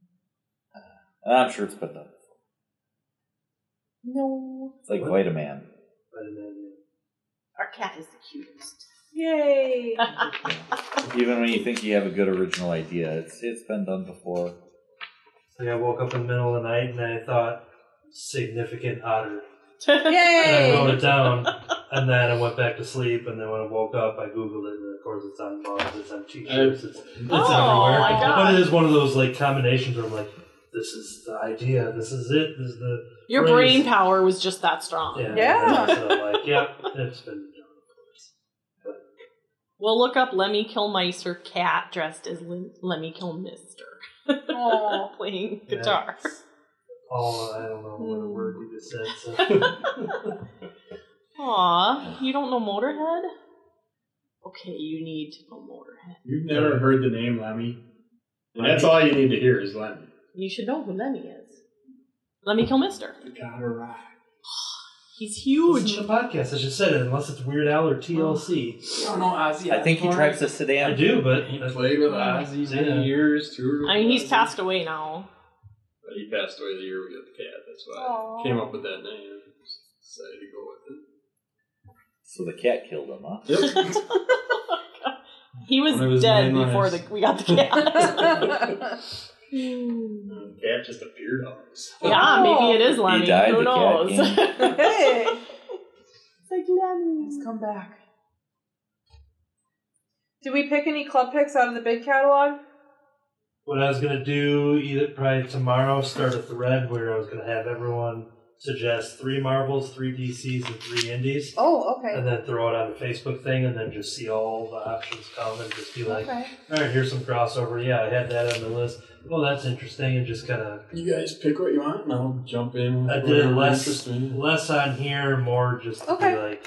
I'm sure it's been done. No. It's like What? Vitaman. But then, Our cat is the cutest. Yay. Even when you think you have a good original idea, it's it's been done before. Like I woke up in the middle of the night and I thought significant otter. And I wrote it down, and then I went back to sleep. And then when I woke up, I googled it, and of course, it's on mugs, it's on t-shirts, uh, it's, it's Oh, everywhere. my God. But it is one of those like combinations where I'm like, this is the idea, this is it, this is the Your phrase. brain power was just that strong. Yeah. Yeah. So I'm like, yep, it's been done. We'll look up Lemmy Kilmister cat dressed as Lem- Lemmy Kilmister Aw. playing Yeah. guitar. Oh, I don't know what a word you just said. So. Aw, you don't know Motorhead? Okay, you need to know Motorhead. You've never heard the name Lemmy? And that's all you need to hear is Lemmy. You should know who Lemmy is. Lemmy Kilmister. You gotta rock. He's huge. Listen huge. to the podcast. I just said it, unless it's Weird Al or TLC. You don't know Ozzy I think he Osbourne? drives a sedan. I do, but He played with Ozzy Yeah. many years, toured I mean, he's passed away now. But he passed away the year we got the cat. That's why Aw. I came up with that name. Decided to go with it. So the cat killed him, huh? Yep. He was One of his dead main before lives. the, we got the cat. Hmm. The cat just appeared on us. yeah, oh. maybe it is Lemmy. died, Who the cat knows? hey, it's like Lemmy. let's come back. Did we pick any club picks out of the big catalog? What I was gonna do either probably tomorrow, start a thread where I was gonna have everyone suggest three Marvels, three DCs, and three Indies, Oh, okay. and then throw it on the Facebook thing, and then just see all the options come, and just be like, Okay. all right, here's some crossover. Yeah, I had that on the list. Well, that's interesting, and just kind of You guys pick what you want, and I'll jump in. with I did it whatever less interests me. less on here, more just to Okay. be like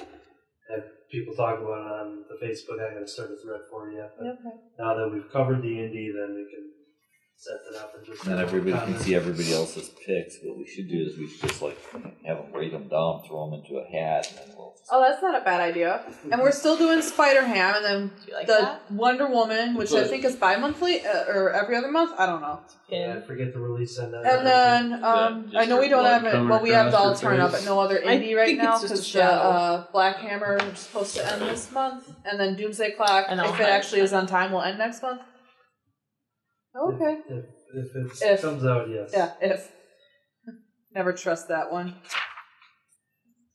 have people talk about it on the Facebook. I gotta start a thread for you. But Okay. now that we've covered the indie, then we can set it up and just And then have everybody can see everybody else's picks. What we should do is we should just like have them write them down, throw them into a hat, and then we'll. Oh, that's not a bad idea. And we're still doing Spider Ham, and then like the that? Wonder Woman, which I think is bi-monthly uh, or every other month. I don't know. Yeah, forget to release that. And then um, just I know we don't have it. coming Well, we have the across your Alterna, face? but no other I indie right now it's because the uh, Black Hammer is supposed to end this month, and then Doomsday Clock, And if I'll it actually is on time, will end next month. Oh, okay. If, if, if it If. comes out, yes. Yeah. If. Never trust that one.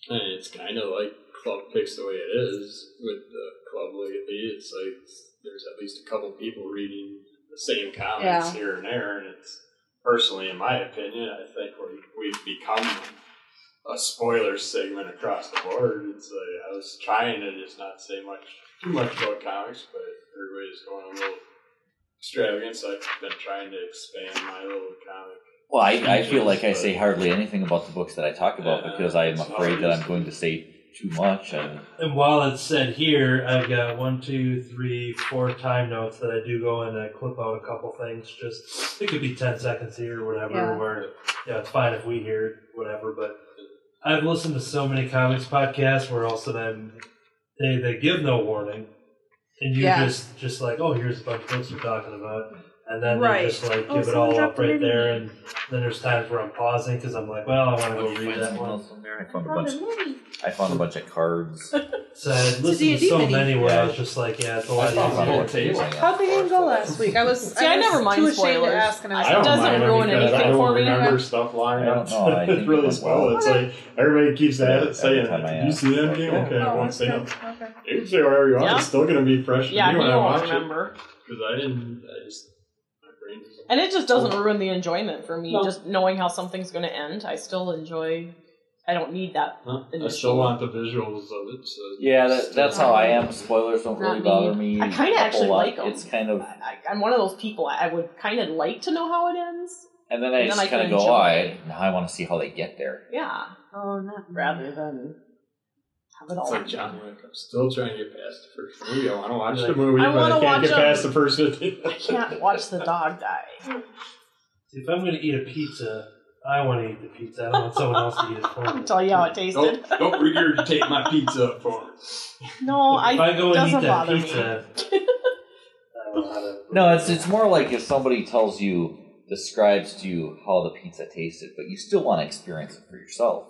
And it's kind of like club picks the way it is with the club lately. It's like there's at least a couple people reading the same comics Yeah. here and there, and it's personally, in my opinion, I think we we've become a spoiler segment across the board. It's like I was trying to just not say much too much about comics, but everybody's going a little extravagant. So I've been trying to expand my little comic. Well, I, I feel like I say hardly anything about the books that I talk about Yeah, because I am afraid that I'm going to say too much. And And while it's said here, I've got one, two, three, four time notes that I do go in and clip out a couple things. Just it could be ten seconds here or whatever. Yeah. Where yeah, it's fine if we hear it, whatever. But I've listened to so many comics podcasts where all of a sudden they they give no warning, and you Yeah. just just like oh here's a bunch of books we're talking about. And then Right. they just like Oh, give it all up right there, and then there's times where I'm pausing because I'm like, well, I want to go read that one. else in? I found a bunch. I found a bunch of cards. So I listened to so mini. many where I was just like, yeah, it's a I lot found easier. bunch of table. things. How'd the go last week? I was. See, I was never mind too ashamed spoilers. to ask, and I was It I don't doesn't mind ruin because anything I don't for me. remember stuff lying I up. don't know, I think it's really it spoiled. well. It's like everybody keeps Yeah, at it saying, "Did you see that game? Okay, I Oh, won't that's say good. nothing. Okay. You can say whatever you want. Yeah. It's still going to be fresh Yeah, for he me when I won't watch remember. because I didn't. I just my brain. Just, And it just doesn't oh. ruin the enjoyment for me. No. Just knowing how something's going to end, I still enjoy. I don't need that. Huh? I still want the visuals of it. So Yeah, that, that's how I am. Spoilers don't really bother me. I kinda actually like them. It's kind of, I, I'm one of those people. I I would kind of like to know how it ends. and then I And just kind of go, enjoy oh, I, now I want to see how they get there. Yeah, Oh, not rather than have it all. It's like John Wick. I'm still trying to get past the first movie. I want to watch You're the movie, I but I can't watch get a- past the first 15 I can't watch the dog die. See, if I'm going to eat a pizza, I want to eat the pizza. I don't want someone else to eat it for me. I'll tell you how it tasted. Don't, don't regurgitate my pizza up for me. No, if I I go and doesn't eat that bother me. pizza, I don't know how to. No, it's it's more like if somebody tells you, describes to you how the pizza tasted, but you still want to experience it for yourself.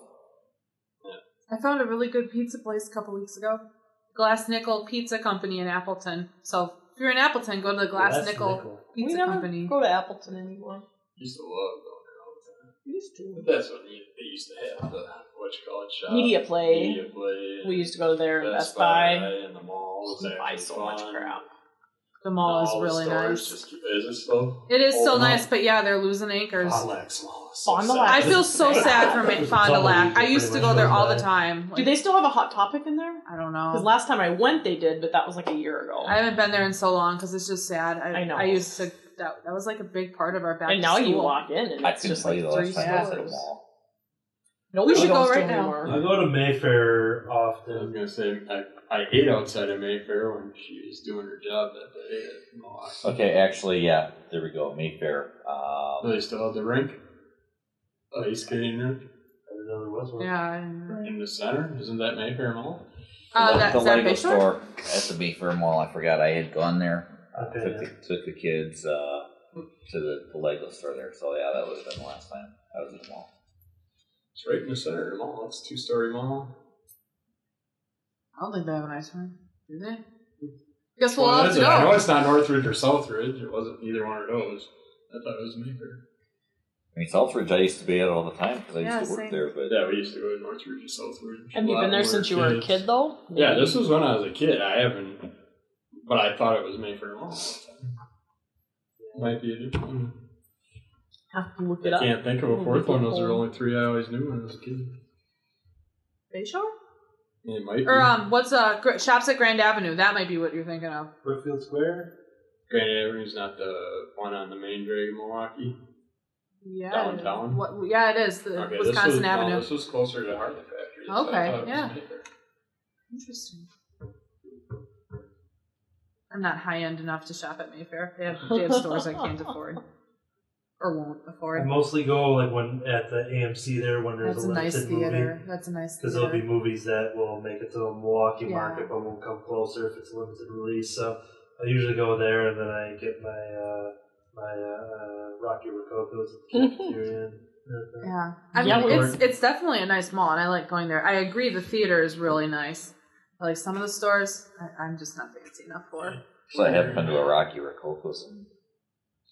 I found a really good pizza place a couple weeks ago. Glass Nickel Pizza Company in Appleton. So if you're in Appleton, go to the Glass, Glass Nickel, Nickel. we Pizza never Company. go to Appleton anymore. Used to love going there all the time. Used to. But that's when you, they used to have the what you call it shop. Media Play. Media play. We used to go there. Best, Best Buy. and the mall was buy actually so much crap. The mall is really stores nice. Just, is it still? It is still nice, but yeah, they're losing anchors. Fond du Lac Mall is Fond du sad. Lac. I feel so sad for Ma- It's Fond du Lac. I used to go there all the but- time. Do they still have a Hot Topic in there? I don't know. Because know. last time I went, they did, but that was like a year ago. I haven't been there in so long because it's just sad. I, I know. I used to. That, that was like a big part of our back. and now you walk in and I it's couldn't just tell like you the three last time I was at a stores. mall. Nobody We should go right now. anymore. I go to Mayfair often. I was often. gonna say I, I ate outside of Mayfair when she was doing her job that day at Milwaukee. Okay, actually, yeah, there we go. Mayfair. Um, Do they still have the rink? Ice skating rink I didn't know there was one. Yeah. and- in the center. Isn't that Mayfair Mall? Uh, the, that, the that Lego store at the Mayfair Mall. I forgot I had gone there. Uh, took, yeah. the, took the kids uh, to the, the Lego store there. So yeah, that would have been the last time I was in the mall. It's right in the center of the mall. It's a two story mall. I don't think they have an ice rink. Do they? I Guess we'll Well, have to it? I know it's not Northridge or Southridge. It wasn't either one of those. I thought it was Mayfair. I mean, Southridge, I used to be at all the time because I used Yeah, to work same. there. But Yeah, we used to go to Northridge and Southridge. Have you been there since you we were a kid, though? Yeah, this was when I was a kid. I haven't, but I thought it was Mayfair Mall. Might be a different one. Have to look it I up. can't think of a fourth one. Those are the only three I always knew when I was a kid. Bayshore? It might be. Or um, what's uh Gr- shops at Grand Avenue? That might be what you're thinking of. Brookfield Square. Grand Avenue's not the one on the main drag in Milwaukee. Yeah. Downtown? What? Yeah, it is the Okay, this was, Wisconsin no, Avenue. this was closer to Harley Factory. so I Okay, thought it was yeah. Mayfair. Interesting. I'm not high end enough to shop at Mayfair. They have, they have stores I can't afford or won't I afford. mostly go like when at the AMC there when there's That's a a nice limited theater. movie. That's a nice Because there'll be movies that will make it to the Milwaukee Yeah. market but won't come closer if it's a limited release. So I usually go there and then I get my uh, my uh, uh, Rocky Rococo's at the cafeteria. and everything. Yeah, I Yeah, mean we it's it's definitely a nice mall, and I like going there. I agree, the theater is really nice. Like some of the stores, I, I'm just not fancy enough for. so I haven't been to a Rocky Rococo's in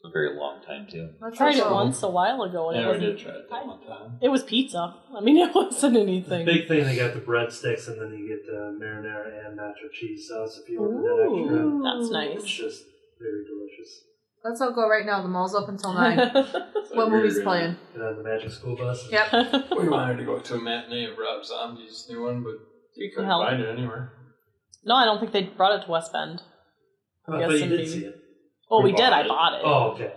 a very long time too. Let's tried it once a while ago, and Yeah, it we wasn't. did try it that one time. It was pizza. I mean, it wasn't anything. Big thing, they got the breadsticks and then you get the marinara and nacho cheese sauce if you order that extra. That's nice. It's just very delicious. Let's all go right now. The mall's open until nine. What we movie's gonna- playing? And then the Magic School Bus. Yep. We wanted to go to a matinee of Rob Zombie's new one, but we couldn't Hell. find it anywhere. no, I don't think they brought it to West Bend. Oh, I Yes, thought you did indeed. see it. Oh, We we, did. bought I bought it. Oh, okay.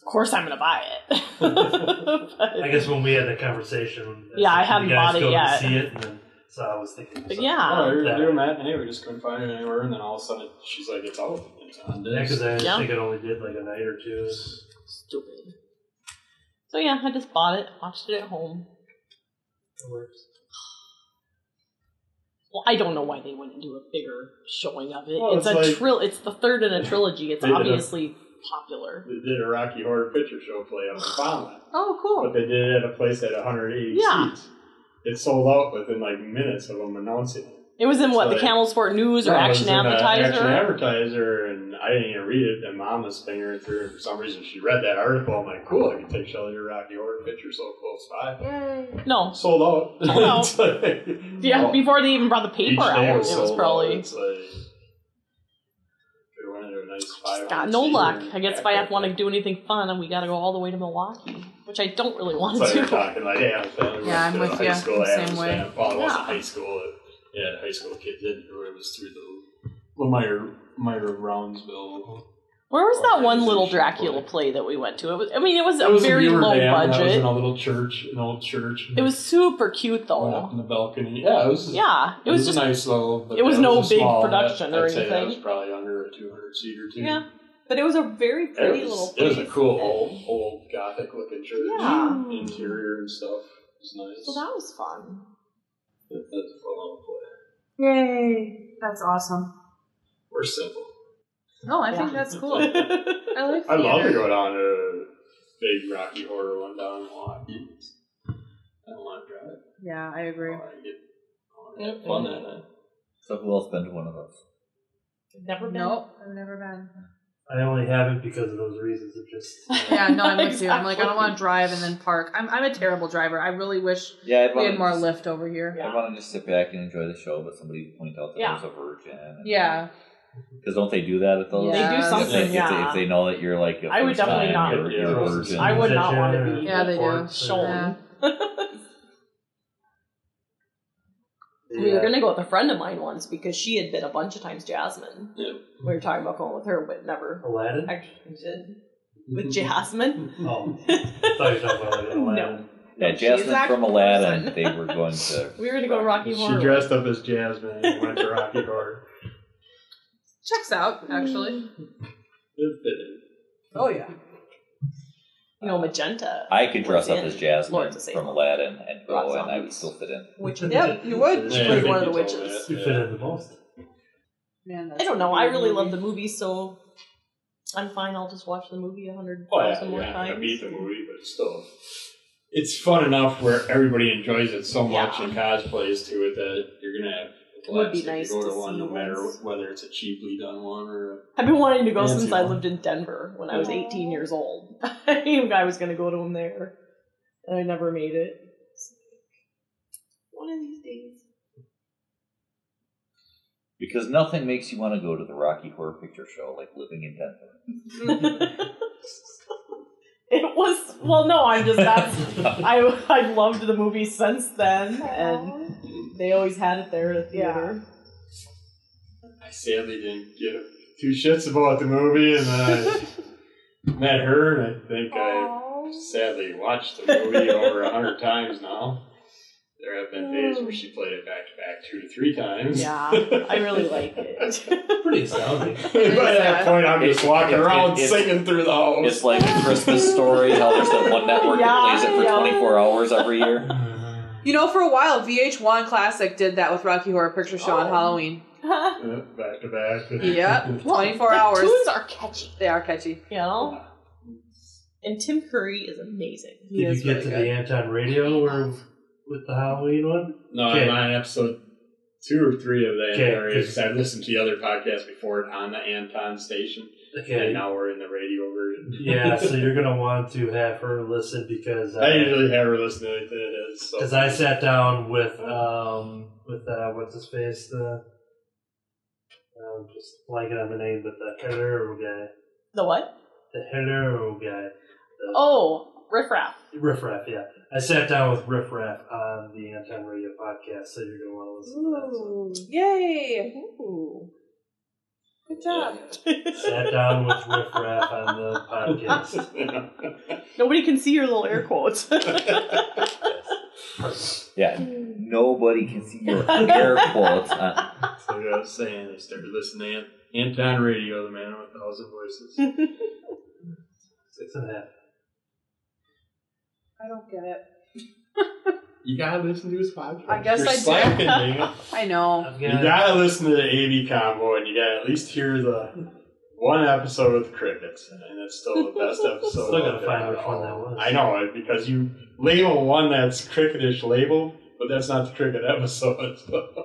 Of course, I'm gonna buy it. But- I guess when we had the conversation, Yeah, I haven't guys bought it go to yet. See it, and then, so I was thinking. But something. yeah. Oh, we were Yeah. doing a matinee. We just couldn't find it anywhere, and then all of a sudden she's like, "It's out. It's on Yeah, because. I Yeah. think it only did like a night or two. Stupid. So yeah, I just bought it, watched it at home. It works. Well, I don't know why they wouldn't do a bigger showing of it. Well, it's, it's a like- trill. It's the third in a trilogy. It's did a- obviously popular. They did a Rocky Horror Picture Show play up in Fondland, Oh, cool. but they did it at a place at 180 Yeah. seats. It sold out within like minutes of them announcing it. It was in what So the they- Camel Sport News or No, it was Action in, uh, Advertiser. Action Advertiser, and I didn't even read it. And mom was fingering through it. For some reason, she read that article. I'm like, cool, I can take Shelly to Rocky Horror Picture so close by. Yay. no, Sold out. Oh, It's like- yeah, before they even brought the each paper out, day it was sold out. probably It's like, could went into a nice five. got no luck. I guess if I want to do anything fun, we got to go all the way to Milwaukee, which I don't really want It's to like do. you're talking like, hey, I'm family. Yeah, I'm went to with high. School, Same way. Well, it wasn't Yeah. high school. It, yeah, high school kids didn't do it. It was through the Lomira, Myra Brownsville. Where was that one little Dracula play. that we went to? It was, I mean, it was a It was very a low Dam, That was in a little church, an old church. It was super cute Went up though. in the balcony. Yeah, it was. Yeah, it was a just nice little. It was no a big small- production or I'd say that was probably under a 200 seater too. yeah, but it was a very It pretty was, little. it was a cool old, old gothic looking church. Yeah. Interior and stuff was nice. So that was fun. That- That's a fun. Yay. That's awesome. We're simple. No, I think that's cool. I like I'd love to theater. go down to a big Rocky Horror one down in Milwaukee. I don't want to drive. Yeah, I oh, I agree. want to get I wanna have fun that night. So who else been to one of those? Never been. Nope, I've never been. I only haven't because of those reasons of just. Yeah, no, I'm with you. I'm like, I don't want to drive and then park. I'm, I'm a terrible driver. I really wish Yeah, I'd we had more Lyft over here. I want to just sit back and enjoy the show, but somebody would point out that Yeah. I was a virgin. Yeah. Because don't they do that at those? They do If something, if they, yeah. If they know that you're like a I would definitely time, not. You're, you're a virgin. I would not want to be Yeah, they do. reports shown. Yeah. We were gonna go with a friend of mine once because she had been a bunch of times Jasmine. Yeah. We were talking about going with her, but never Aladdin? actually did. With Jasmine? Oh, I thought you were talking about Aladdin. No. Yeah, No, Jasmine from Aladdin. person. They were going to. We were gonna go to Rocky Horror. She dressed up as Jasmine and went to Rocky Horror. Checks out, actually. It fitted. Oh, yeah. You know, Magenta. I could dress up in as Jasmine from Aladdin and go, Rock and I would still fit in. Which Yep, you would. She Yeah, I played think one of the you told me witches. that, You fit in the most. Man, I don't know. I really movie. love the movie, so I'm fine. I'll just watch the movie a hundred Oh yeah, more not gonna times. beat the movie, but still, it's fun enough where everybody enjoys it so much Yeah. and cosplays to it that you're gonna have would be classic nice to go to to one, see no matter once. whether it's a cheaply done one or. A, I've been wanting to go Fancy since I lived in Denver when I was 18 years old. I knew I was going to go to him there, and I never made it. One of these days. Because nothing makes you want to go to the Rocky Horror Picture Show like living in Denver. It was well, no, I'm just that's I I loved the movie since then, and they always had it there at the theater. I sadly didn't give two shits about the movie, and then I met her, and I think I sadly watched the movie over a hundred times now. There have been days where she played it back to back two to three times. Yeah, I really like it. Pretty astounding. By that point, I'm just walking it- around it's- singing through the house. It's like a Christmas story, how there's that one network Yeah, that plays it for yeah. 24 hours every year. You know, for a while, VH1 Classic did that with Rocky Horror Picture Show on Oh. Halloween. Back to back. Yep, 24 the hours. tunes are catchy, They are catchy. you know. And Tim Curry is amazing. He Did is you get really to good. the Anton Radio or with the Halloween one? No, Okay. I'm on episode two or three of that Okay, Anton because- because I've listened to the other podcast before it on the Anton station, Okay. and now we're in the radio version. Yeah, so you're gonna want to have her listen because I uh, usually have her listen to anything it is. So. Because I sat down with um with uh what's his face the um just blanking on the name but the hetero guy The what? the hetero guy the Oh, Riff Raff. Riff Raff yeah I sat down with Riff Raff on the Anton Radio podcast so you're gonna want to listen to that. So. Yay! Ooh. Good job. Sat down with Riff Raff on the podcast. Nobody can see your little air quotes. Yeah, nobody can see your air quotes. On, So like I was saying, I started listening to Ant- Anton Radio, the man with a thousand voices. Six and a half. I don't get it. You gotta listen to his podcast. I guess You're I do. slacking, dang it. I know. I've You got gotta listen to the AV combo, and you gotta at least hear the one episode with the crickets, and it's still the best episode. Still gotta find at which one that was. I know it because you label one that's cricketish label, but that's not the cricket episode.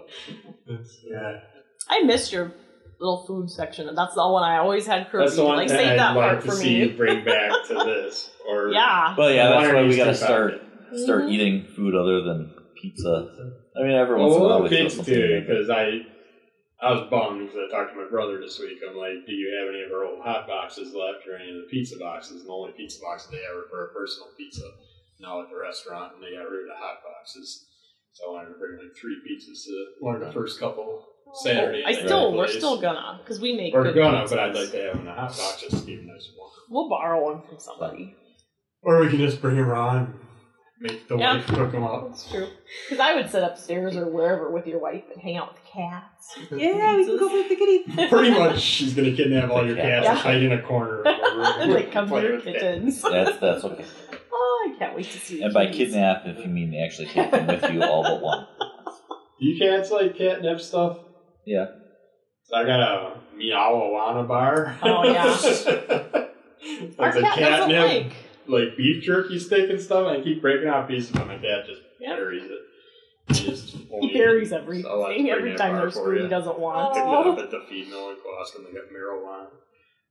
It's- yeah, I missed your little food section. That's the one I always had that's the one Like, thing save I'd that like to for see you me. bring back to this. Or Yeah. well, yeah, that's One why we gotta start on start Mhm. eating food other than pizza. I mean, every once in a while we'll throw pizza something too, because I I was bummed because I talked to my brother this week. I'm like, do you have any of our old hot boxes left or any of the pizza boxes? And the only pizza boxes they have are for a personal pizza now at the restaurant, and they got rid of the hot boxes. So I wanted to bring like three pizzas to one of the first couple Saturdays. I still, the we're place. still gonna, because we make We're good gonna, pizzas. but I'd like to have them in the hot box just to keep them nice and warm. We'll borrow one from somebody. Or we can just bring them on, make the Yeah. wife cook them up. That's true. Because I would sit upstairs or wherever with your wife and hang out with the cats. Yeah, we can go play with the kitty. Pretty much, she's gonna kidnap all your cats Yeah. and hide in a corner. of my they come to your kittens. That's that's okay. Oh, I can't wait to see. And by kitties. kidnap, if you mean actually take them with you, all but one. Do you cats like catnip stuff? Yeah. I got a Meowawana bar. Oh, yeah. it's Our a cat doesn't like. Like beef jerky stick and stuff. And I keep breaking off pieces, but my cat just Yeah. buries it. He just only He buries So I'll have to everything bring every time there's food he doesn't Picked want. it Oh. up at the feed mill in Boston. They got marijuana.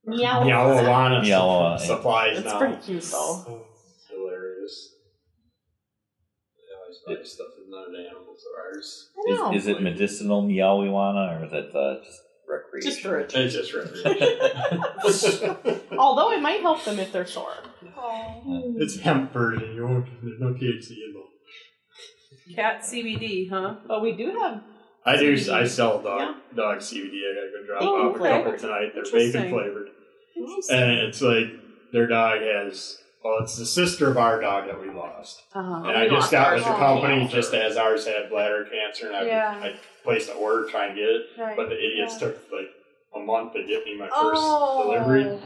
Meow. Meowawana Meowawana, su- yeah. supplies It's now. pretty cute though. It's hilarious. They always buy stuff that's not an animals or ours. I. Is, is it medicinal meowiwana or is it uh, just recreation? Just for a It's just recreation. Although it might help them if they're sore. It's hemp version. You won't. There's no THC involved. Cat CBD, huh? But we do have. I do. CBD. I sell dog Yeah. dog CBD. I gotta go drop Oh, off okay. a couple tonight. They're bacon flavored, Interesting. and it's like their dog has. Well, it's the sister of our dog that we lost, Uh-huh. and I just got with the company cancer. just as ours had bladder cancer, and I, Yeah. I placed an order trying to try and get it, Right. but the idiots Yeah. took like a month to get me my first Oh. delivery.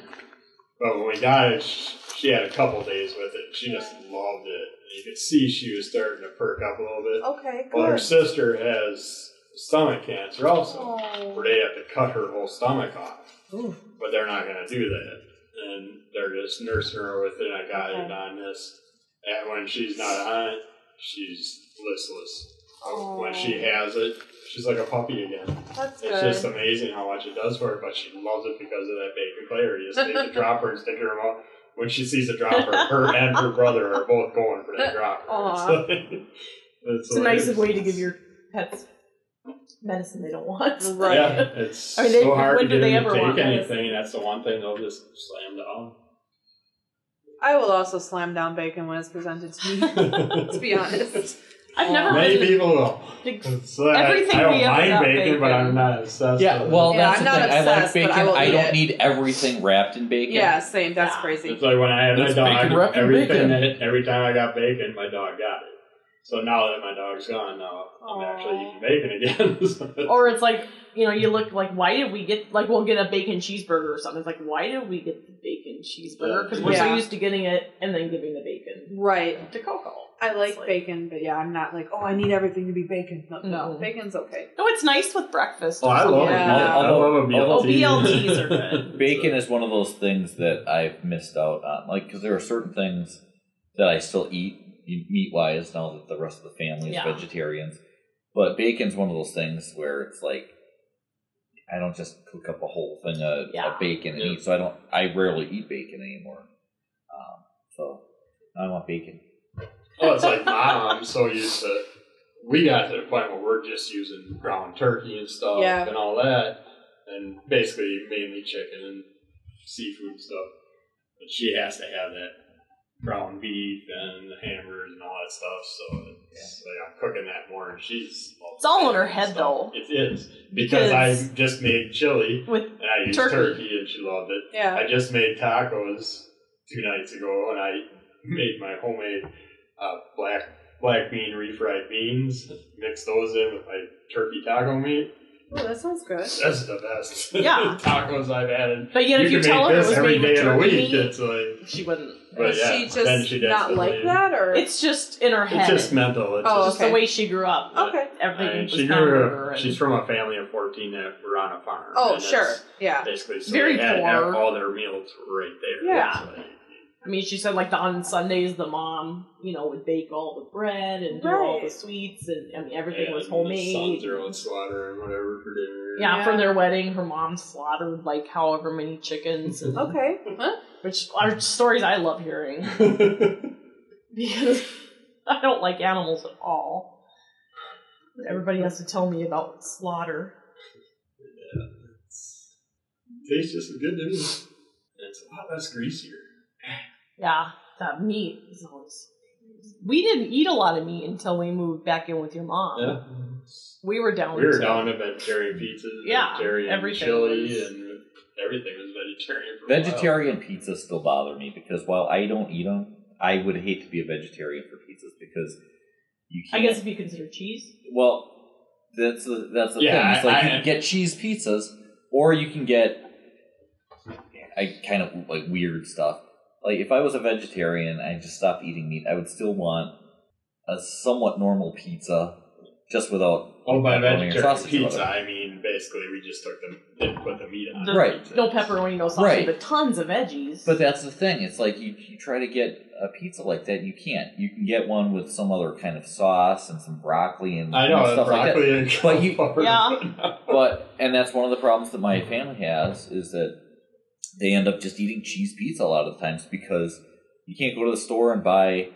But when we got it, sh- she had a couple days with it. She just loved it. You could see she was starting to perk up a little bit. Okay, Well, her sister has stomach cancer also, Oh. where they have to cut her whole stomach off. Ooh. But they're not going to do that. And they're just nursing her with it. I got it on this. And when she's not on it, she's listless. uh, when she has it, she's like a puppy again. That's It's good. just amazing how much it does for her, but she loves it because of that bacon clarity. You just take the dropper and stick her mouth. When she sees a dropper, her and her brother are both going for that dropper. Aw. It's, like, it's, It's a nice way to give your pets medicine they don't want. Right. Yeah, it's I mean, they- so hard when to do they ever take want anything. medicine? That's the one thing they'll just slam down. I will also slam down bacon when it's presented to me. to be honest. I've never Many really people will. big It's like, Everything I don't mind got bacon, but. I'm not obsessed. Yeah, with it. well, Yeah, that's I'm the not thing. I like bacon. I I, don't it. need everything wrapped in bacon. Yeah, same. That's Yeah. crazy. It's like when I had my dog, bacon wrapped in everything bacon. that every time I got bacon, my dog got it. So now that my dog's gone, now I'm Aw. actually eating bacon again. So- Or it's like, you know, you look like, why did we get, like, we'll get a bacon cheeseburger or something. It's like, why did we get the bacon cheeseburger? Because we're so used to getting it and then giving the bacon Right. to Coco. I like, It's like- bacon, but yeah, I'm not like, oh, I need everything to be bacon. No, no bacon's okay. No, it's nice with breakfast. oh, I love it. Yeah. I love a BLT. Oh, BLTs are good. Bacon is one of those things that I've missed out on. Like, because there are certain things that I still eat meat wise now that the rest of the family is Yeah. vegetarians. But bacon's one of those things where it's like I don't just cook up a whole thing of, Yeah. of bacon and Yeah. eat. So I don't. I rarely eat bacon anymore. Um, so I want bacon. Oh, it's like mom. I'm so used to. We got to the point where we're just using ground turkey and stuff Yeah. and all that, and basically mainly chicken and seafood stuff. But she has to have that ground beef and the hammers and all that stuff. So it's like I'm cooking that more, and she's. It's all in her head, though. It is because, Because- I just made chili With and I used turkey. turkey. and she loved it. Yeah. I just made tacos two nights ago, and I made my homemade uh, black black bean refried beans. Mix those in with my turkey taco meat. Oh, that sounds good. That's the best Yeah. tacos I've had. But yet, if you can tell make her it this was every made with day of the turkey week. meat, It's like, she wouldn't. but yeah, she then just she not like that, or It's just in her head. It's just mental. It's Oh, just, Just the way she grew up. okay? Everything I mean, she grew. and- She's from a family of fourteen that were on a farm. Oh, sure, yeah. Basically, so Very they had, poor. had all their meals right there. Yeah. It's like- I mean, she said like the, on Sundays the mom, you know, would bake all the bread and do all the Right. sweets, and I mean everything and was The homemade. sons are out slaughtering whatever for dinner. Yeah, Yeah. for their wedding, her mom slaughtered like however many chickens, and, Okay. Huh? which are stories I love hearing because I don't like animals at all. But everybody has to tell me about slaughter. Yeah, it's tastes just as good to me. And it's a lot less greasier. Yeah, that meat is always. We didn't eat a lot of meat until we moved back in with your mom. Yeah. We were down. We were to- down to vegetarian pizzas, Yeah, vegetarian everything chili, was- and everything was vegetarian. For a while. Vegetarian pizzas still bother me because while I don't eat them, I would hate to be a vegetarian for pizzas because you I can't. I guess if you consider cheese. Well, that's the that's the Yeah, thing. It's like I- you I- can get cheese pizzas, or you can get I kind of like weird stuff. Like if I was a vegetarian, I just stopped eating meat. I would still want a somewhat normal pizza, just without Oh, by pepperoni or vegetarian pizza. I mean basically we just took them, didn't put the meat on. The- the Right. pizza. No pepperoni, no sausage, Right. but tons of veggies. But that's the thing. It's like you, you try to get a pizza like that, you can't. You can get one with some other kind of sauce and some broccoli and, I know and stuff like that. broccoli and But you- cauliflower, Yeah. But and that's one of the problems that my family has is that they end up just eating cheese pizza a lot of the times because you can't go to the store and buy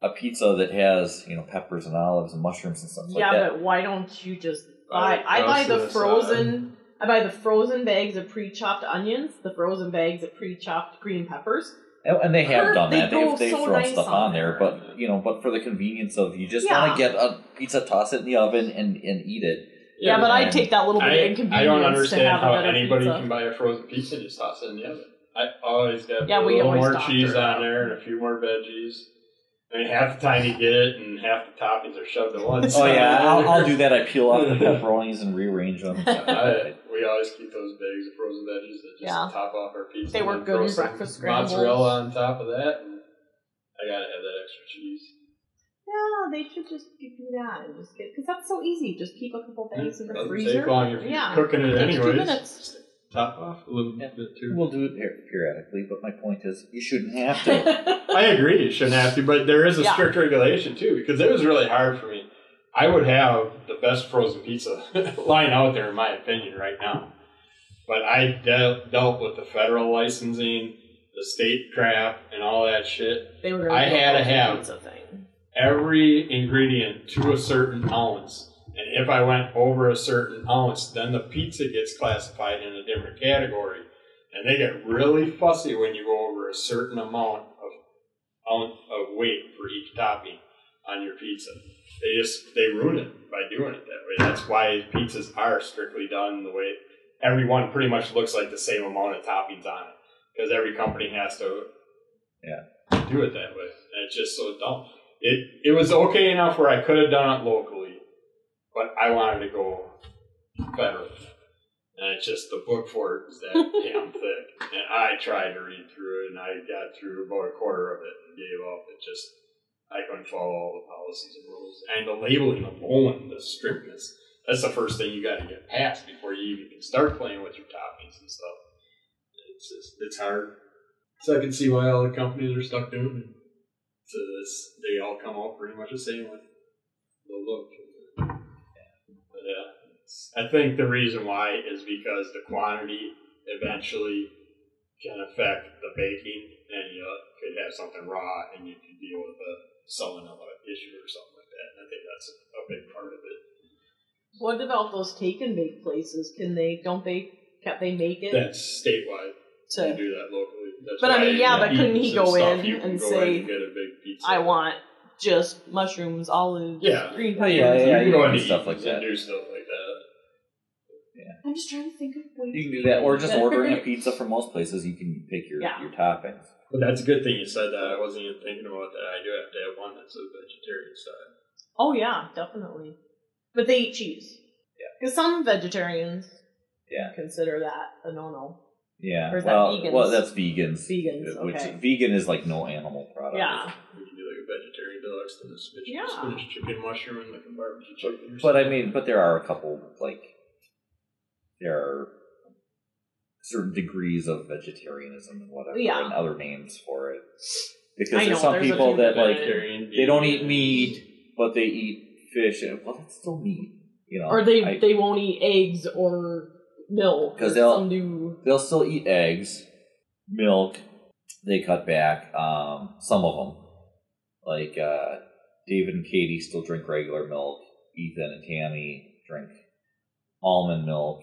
a pizza that has you know peppers and olives and mushrooms and stuff yeah, like that. Yeah, but why don't you just Buy buy? I oh, buy the roasted uh, frozen. I buy the frozen bags of pre-chopped onions, the frozen bags of pre-chopped green peppers. And, and they have done they that. go They've, they've so thrown nice stuff on on there, there. but you know, but for the convenience of you just Yeah. want to get a pizza, toss it in the oven, and, and eat it. Yeah, but I take that little bit I, of inconvenience I don't to understand have how a better anybody pizza. can buy a frozen pizza and just toss it in the oven. I always got Yeah, a we little always more doctor cheese it on there and a few more veggies. I mean, half the time you get it, and half the toppings are shoved at once. Oh yeah, I'll, I'll do that. I peel off the pepperonis and rearrange them. I, we always keep those bags of frozen veggies that just Yeah. top off our pizza. They and work then good throw in some breakfast scrambles. Mozzarella on top of that, and I gotta have that extra cheese. Yeah, they should just do that and just get because that's so easy. Just keep a couple bags in the Doesn't freezer. take long if you're yeah, cooking it Takes two anyways. minutes. Top off a little Yeah. bit too. We'll do it per- periodically, but my point is, you shouldn't have to. I agree, you shouldn't have to, but there is a Yeah. strict regulation too, because it was really hard for me. I would have the best frozen pizza lying out there, in my opinion, right now. But I de- dealt with the federal licensing, the state crap, and all that shit. They were gonna I do a had to frozen have pizza thing. Every ingredient to a certain ounce. And if I went over a certain ounce, then the pizza gets classified in a different category. And they get really fussy when you go over a certain amount of ounce of weight for each topping on your pizza. They just they ruin it by doing it that way. That's why pizzas are strictly done the way everyone pretty much looks like the same amount of toppings on it because every company has to Yeah. do it that way. And it's just so dumb. It it was okay enough where I could have done it locally, but I wanted to go better. And it's just the book for it is that damn thick. And I tried to read through it and I got through about a quarter of it and gave up. It just I couldn't follow all the policies and rules. And the labeling alone, the strictness, that's the first thing you gotta get past before you even can start playing with your toppings and stuff. It's just it's hard. So I can see why all the companies are stuck doing it. So this, they all come out pretty much the same with the look. But yeah, I think the reason why is because the quantity eventually can affect the baking, and you could have something raw, and you could deal with a salmonella issue or something like that. And I think that's a, a big part of it. What about those take and bake places? Can they? Don't they? Can't they make it? That's statewide. To, You do that locally. That's But I mean, yeah, but couldn't he go in and go say, in and get a big pizza. I want just mushrooms, olives, Yeah. green peppers. yeah, You yeah, can go can into do stuff Eaton's like and that. do stuff like that. I'm just trying to think of ways. You can do that, or just ordering a pizza from most places. You can pick your Yeah. your toppings. But that's a good thing you said that. I wasn't even thinking about that. I do have to have one that's a vegetarian style. Oh yeah, definitely. But they eat cheese. Yeah. Because some vegetarians Yeah. consider that a no-no. Yeah. Or is that well, vegans? well, that's vegans. Vegans, uh, Which okay. vegan is like no animal product. Yeah. We can do like a vegetarian deluxe, then a spinach, Yeah. spinach chicken mushroom, and like a barbecue chicken. or But I mean, but there are a couple like there are certain degrees of vegetarianism and whatever, Yeah. and other names for it. Because I there's know, some there's people that like they don't eat meat, but they eat fish. And, well, that's still meat, you know. Or they I- they won't eat eggs or milk. 'Cause Because they'll- some do. they'll still eat eggs, milk. They cut back. Um, some of them, like uh, David and Katie, still drink regular milk. Ethan and Tammy drink almond milk,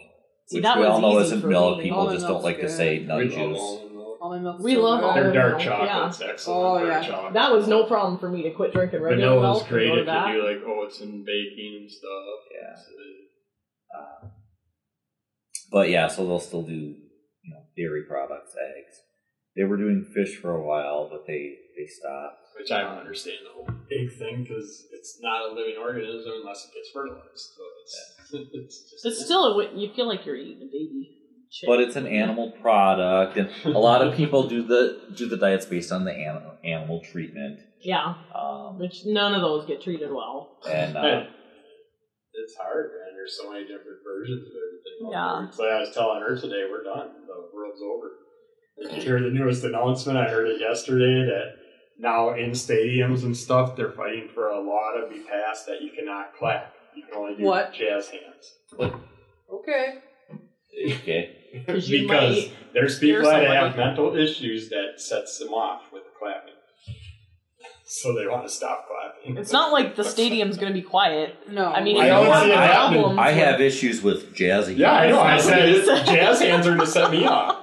See, which we all was know isn't milk. me. People Almond just don't milk's like to say nut We juice. love almond milk. Almond milk's We so love good. almond Their dark milk, chocolate's yeah. excellent. Oh, dark yeah. chocolate. That was no problem for me to quit drinking regular Vanilla's milk. and great go to if you do like oats and baking and stuff. Yeah. So, But yeah, so they'll still do you know dairy products, eggs. They were doing fish for a while, but they they stopped. which I don't understand the whole egg thing because it's not a living organism unless it gets fertilized. So it's, it's just But still, it would- you feel like you're eating a baby. chick. But it's an animal product, and a lot of people do the do the diets based on the animal animal treatment. yeah, Um, which none of those get treated well. and uh, Man, it's hard, man. There's so many different versions of everything. Yeah. there. It's like I was telling her today, we're done. The world's over. Did you hear the newest announcement? I heard it yesterday that now in stadiums and stuff, they're fighting for a law to be passed that you cannot clap. You can only do What? jazz hands. Okay. okay, 'Cause because there's people that have mental issues that sets them off with the clapping. So they want to stop clapping. It's not like the stadium's going to be quiet. No. I mean, I if you don't have see it happening. problems, I have issues with jazzy. Yeah, I know. I said what he it, said. jazz hands are to set me off.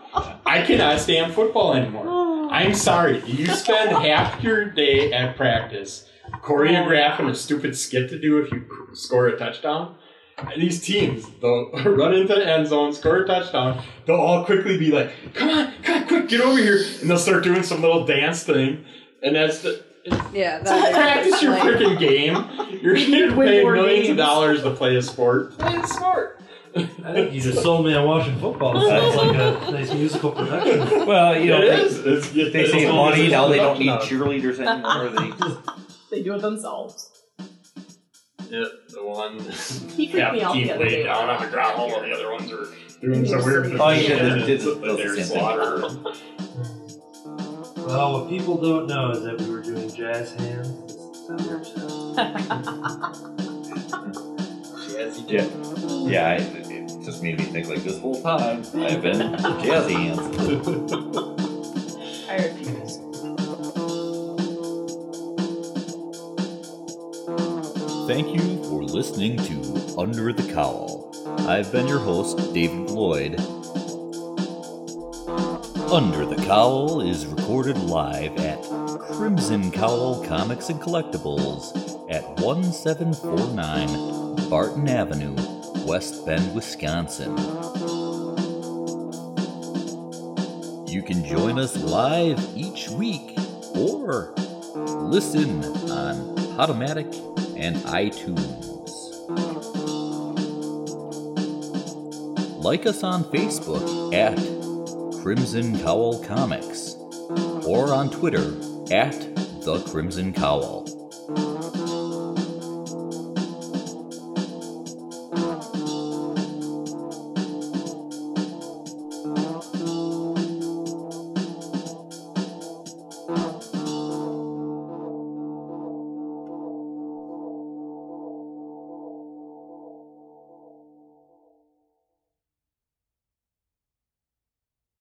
I cannot stand football anymore. I'm sorry. You spend half your day at practice choreographing a stupid skit to do if you score a touchdown. And these teams, they'll run into the end zone, score a touchdown. They'll all quickly be like, "Come on, come on, quick, get over here!" And they'll start doing some little dance thing. And that's the Yeah, so that practice your like, freaking game. You're We need getting to win paid more millions of games. dollars to play a sport. Play the sport. I think you just sold me on watching football. It sounds like a nice musical production. Well, you know, it they, is. It's, they it's save money now. They don't need production cheerleaders anymore. They they do it themselves. of it. Yeah, the one He freaked half me the out team the other laid day. down on the ground while the other ones are doing some weird Oh, he did the- did the- but does the they're same thing. slaughter. Well, what people don't know is that we were doing jazz hands. Jazzy Yeah, yeah. I, it it just made me think like this whole time I've been jazzy hands. I refuse. Thank you for listening to Under the Cowl. I've been your host, David Lloyd. Under the Cowl is recorded live at Crimson Cowl Comics and Collectibles at 1749 Barton Avenue, West Bend, Wisconsin. You can join us live each week or listen on Podomatic and iTunes. Like us on Facebook at Crimson Cowl Comics or on Twitter at The Crimson Cowl.